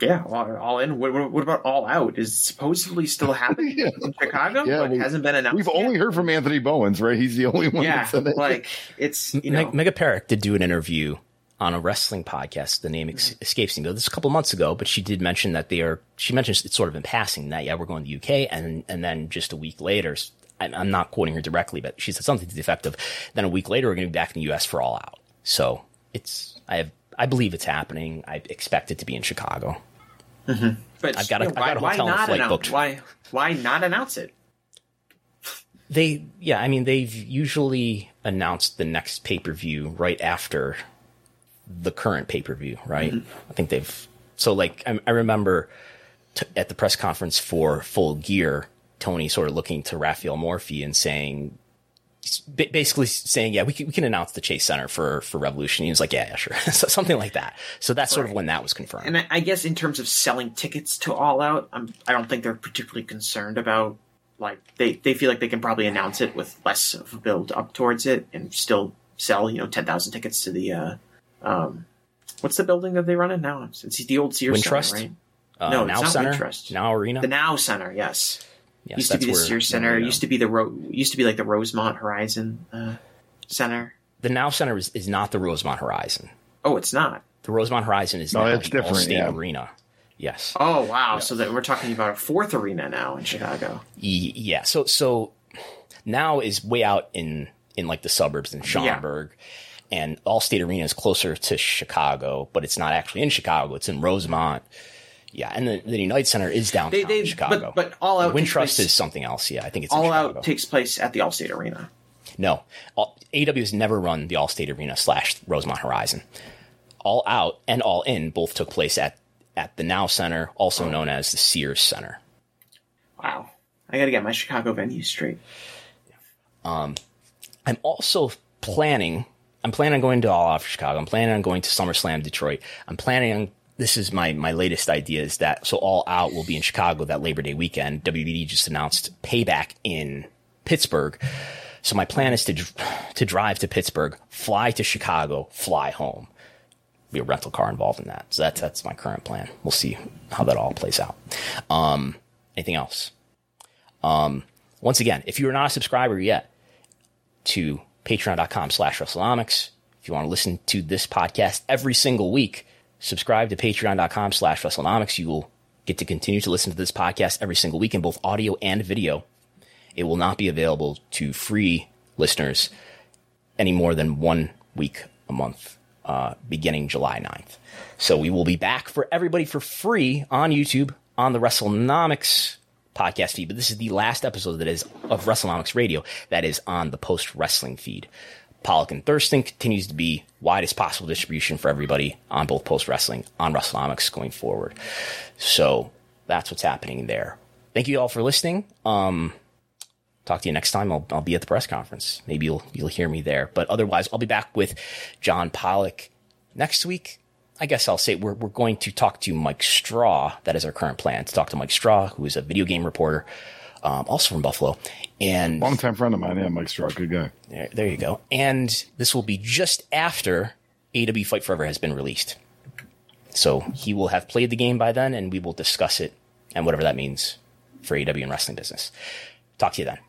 yeah, all, all in. What, what, about all out? Is supposedly still happening yeah. in Chicago? Yeah, but well, hasn't been announced. We've yet. only heard from Anthony Bowens, right? He's the only one. Yeah, it. like it's you know. Meg- Megha did do an interview on a wrestling podcast. The name ex- escapes me. This is a couple months ago, but she did mention that they are. She mentions it's sort of in passing that yeah, we're going to the UK, and and then just a week later, I'm not quoting her directly, but she said something to the effect of, then a week later we're going to be back in the US for All Out. So it's I have I believe it's happening. I expect it to be in Chicago. Mm-hmm. But I've got a, why, got a hotel and flight announce, booked. Why why not announce it? They yeah, I mean they've usually announced the next pay per view right after the current pay per view, right? Mm-hmm. I think they've so like I, I remember t- at the press conference for Full Gear, Tony sort of looking to Rafael Morffi and saying basically saying, yeah, we can, we can announce the Chase Center for, for Revolution. He was like, yeah, yeah, sure. so, something like that. So that's sort of when that was confirmed. And I, guess in terms of selling tickets to All Out, I'm, I don't think they're particularly concerned about, like, they, they feel like they can probably announce it with less of a build up towards it and still sell, you know, 10,000 tickets to the, uh, um, what's the building that they run in now? It's the old Sears Wintrust? Center, right? Uh, no, now Center, Wintrust. now Arena, the Now Center. Yes, Yes, used to be the Sears Center. Used to be the Ro- used to be like the Rosemont Horizon uh, Center. The Now Center is, is not the Rosemont Horizon. Oh, it's not. The Rosemont Horizon is no, now it's different. Allstate yeah. Arena. Yes. Oh wow! So that we're talking about a fourth arena now in Chicago. Yeah. So so now is way out in in like the suburbs in Schaumburg. Yeah. And Allstate Arena is closer to Chicago, but it's not actually in Chicago. It's in Rosemont. Yeah, and the, the Unite Center is downtown they, they, Chicago. But, but All Out Wintrust is something else. Yeah, I think it's All Out takes place at the Allstate Arena. No, all, AW has never run the Allstate Arena slash Rosemont Horizon. All Out and All In both took place at at the Now Center, also known as the Sears Center. Wow, I got to get my Chicago venue straight. Um, I'm also planning. I'm planning on going to All Out for Chicago. I'm planning on going to SummerSlam Detroit. I'm planning on this is my my latest idea is that so all out will be in Chicago that Labor Day weekend. WBD just announced payback in Pittsburgh. So my plan is to to drive to Pittsburgh, fly to Chicago, fly home. Be a rental car involved in that. So that's that's my current plan. We'll see how that all plays out. Um, anything else? Um, once again, if you're not a subscriber yet to patreon.com slash Wrestlenomics, if you want to listen to this podcast every single week, subscribe to patreon.com slash Wrestlenomics. You will get to continue to listen to this podcast every single week in both audio and video. It will not be available to free listeners any more than one week a month, uh, beginning July 9th. So we will be back for everybody for free on YouTube on the Wrestlenomics podcast feed. But this is the last episode that is of Wrestlenomics Radio that is on the post wrestling feed. Pollock and Thurston continues to be widest possible distribution for everybody on both post wrestling on Wrestlenomics going forward. So that's what's happening there. Thank you all for listening. Um, talk to you next time. I'll, I'll be at the press conference. Maybe you'll you'll hear me there. But otherwise, I'll be back with John Pollock next week. I guess I'll say we're we're going to talk to Mike Straw. That is our current plan to talk to Mike Straw, who is a video game reporter um, also from Buffalo. And longtime friend of mine, yeah, Mike Straw, good guy. There, there you go. And this will be just after AW Fight Forever has been released. So he will have played the game by then, and we will discuss it and whatever that means for AW and wrestling business. Talk to you then.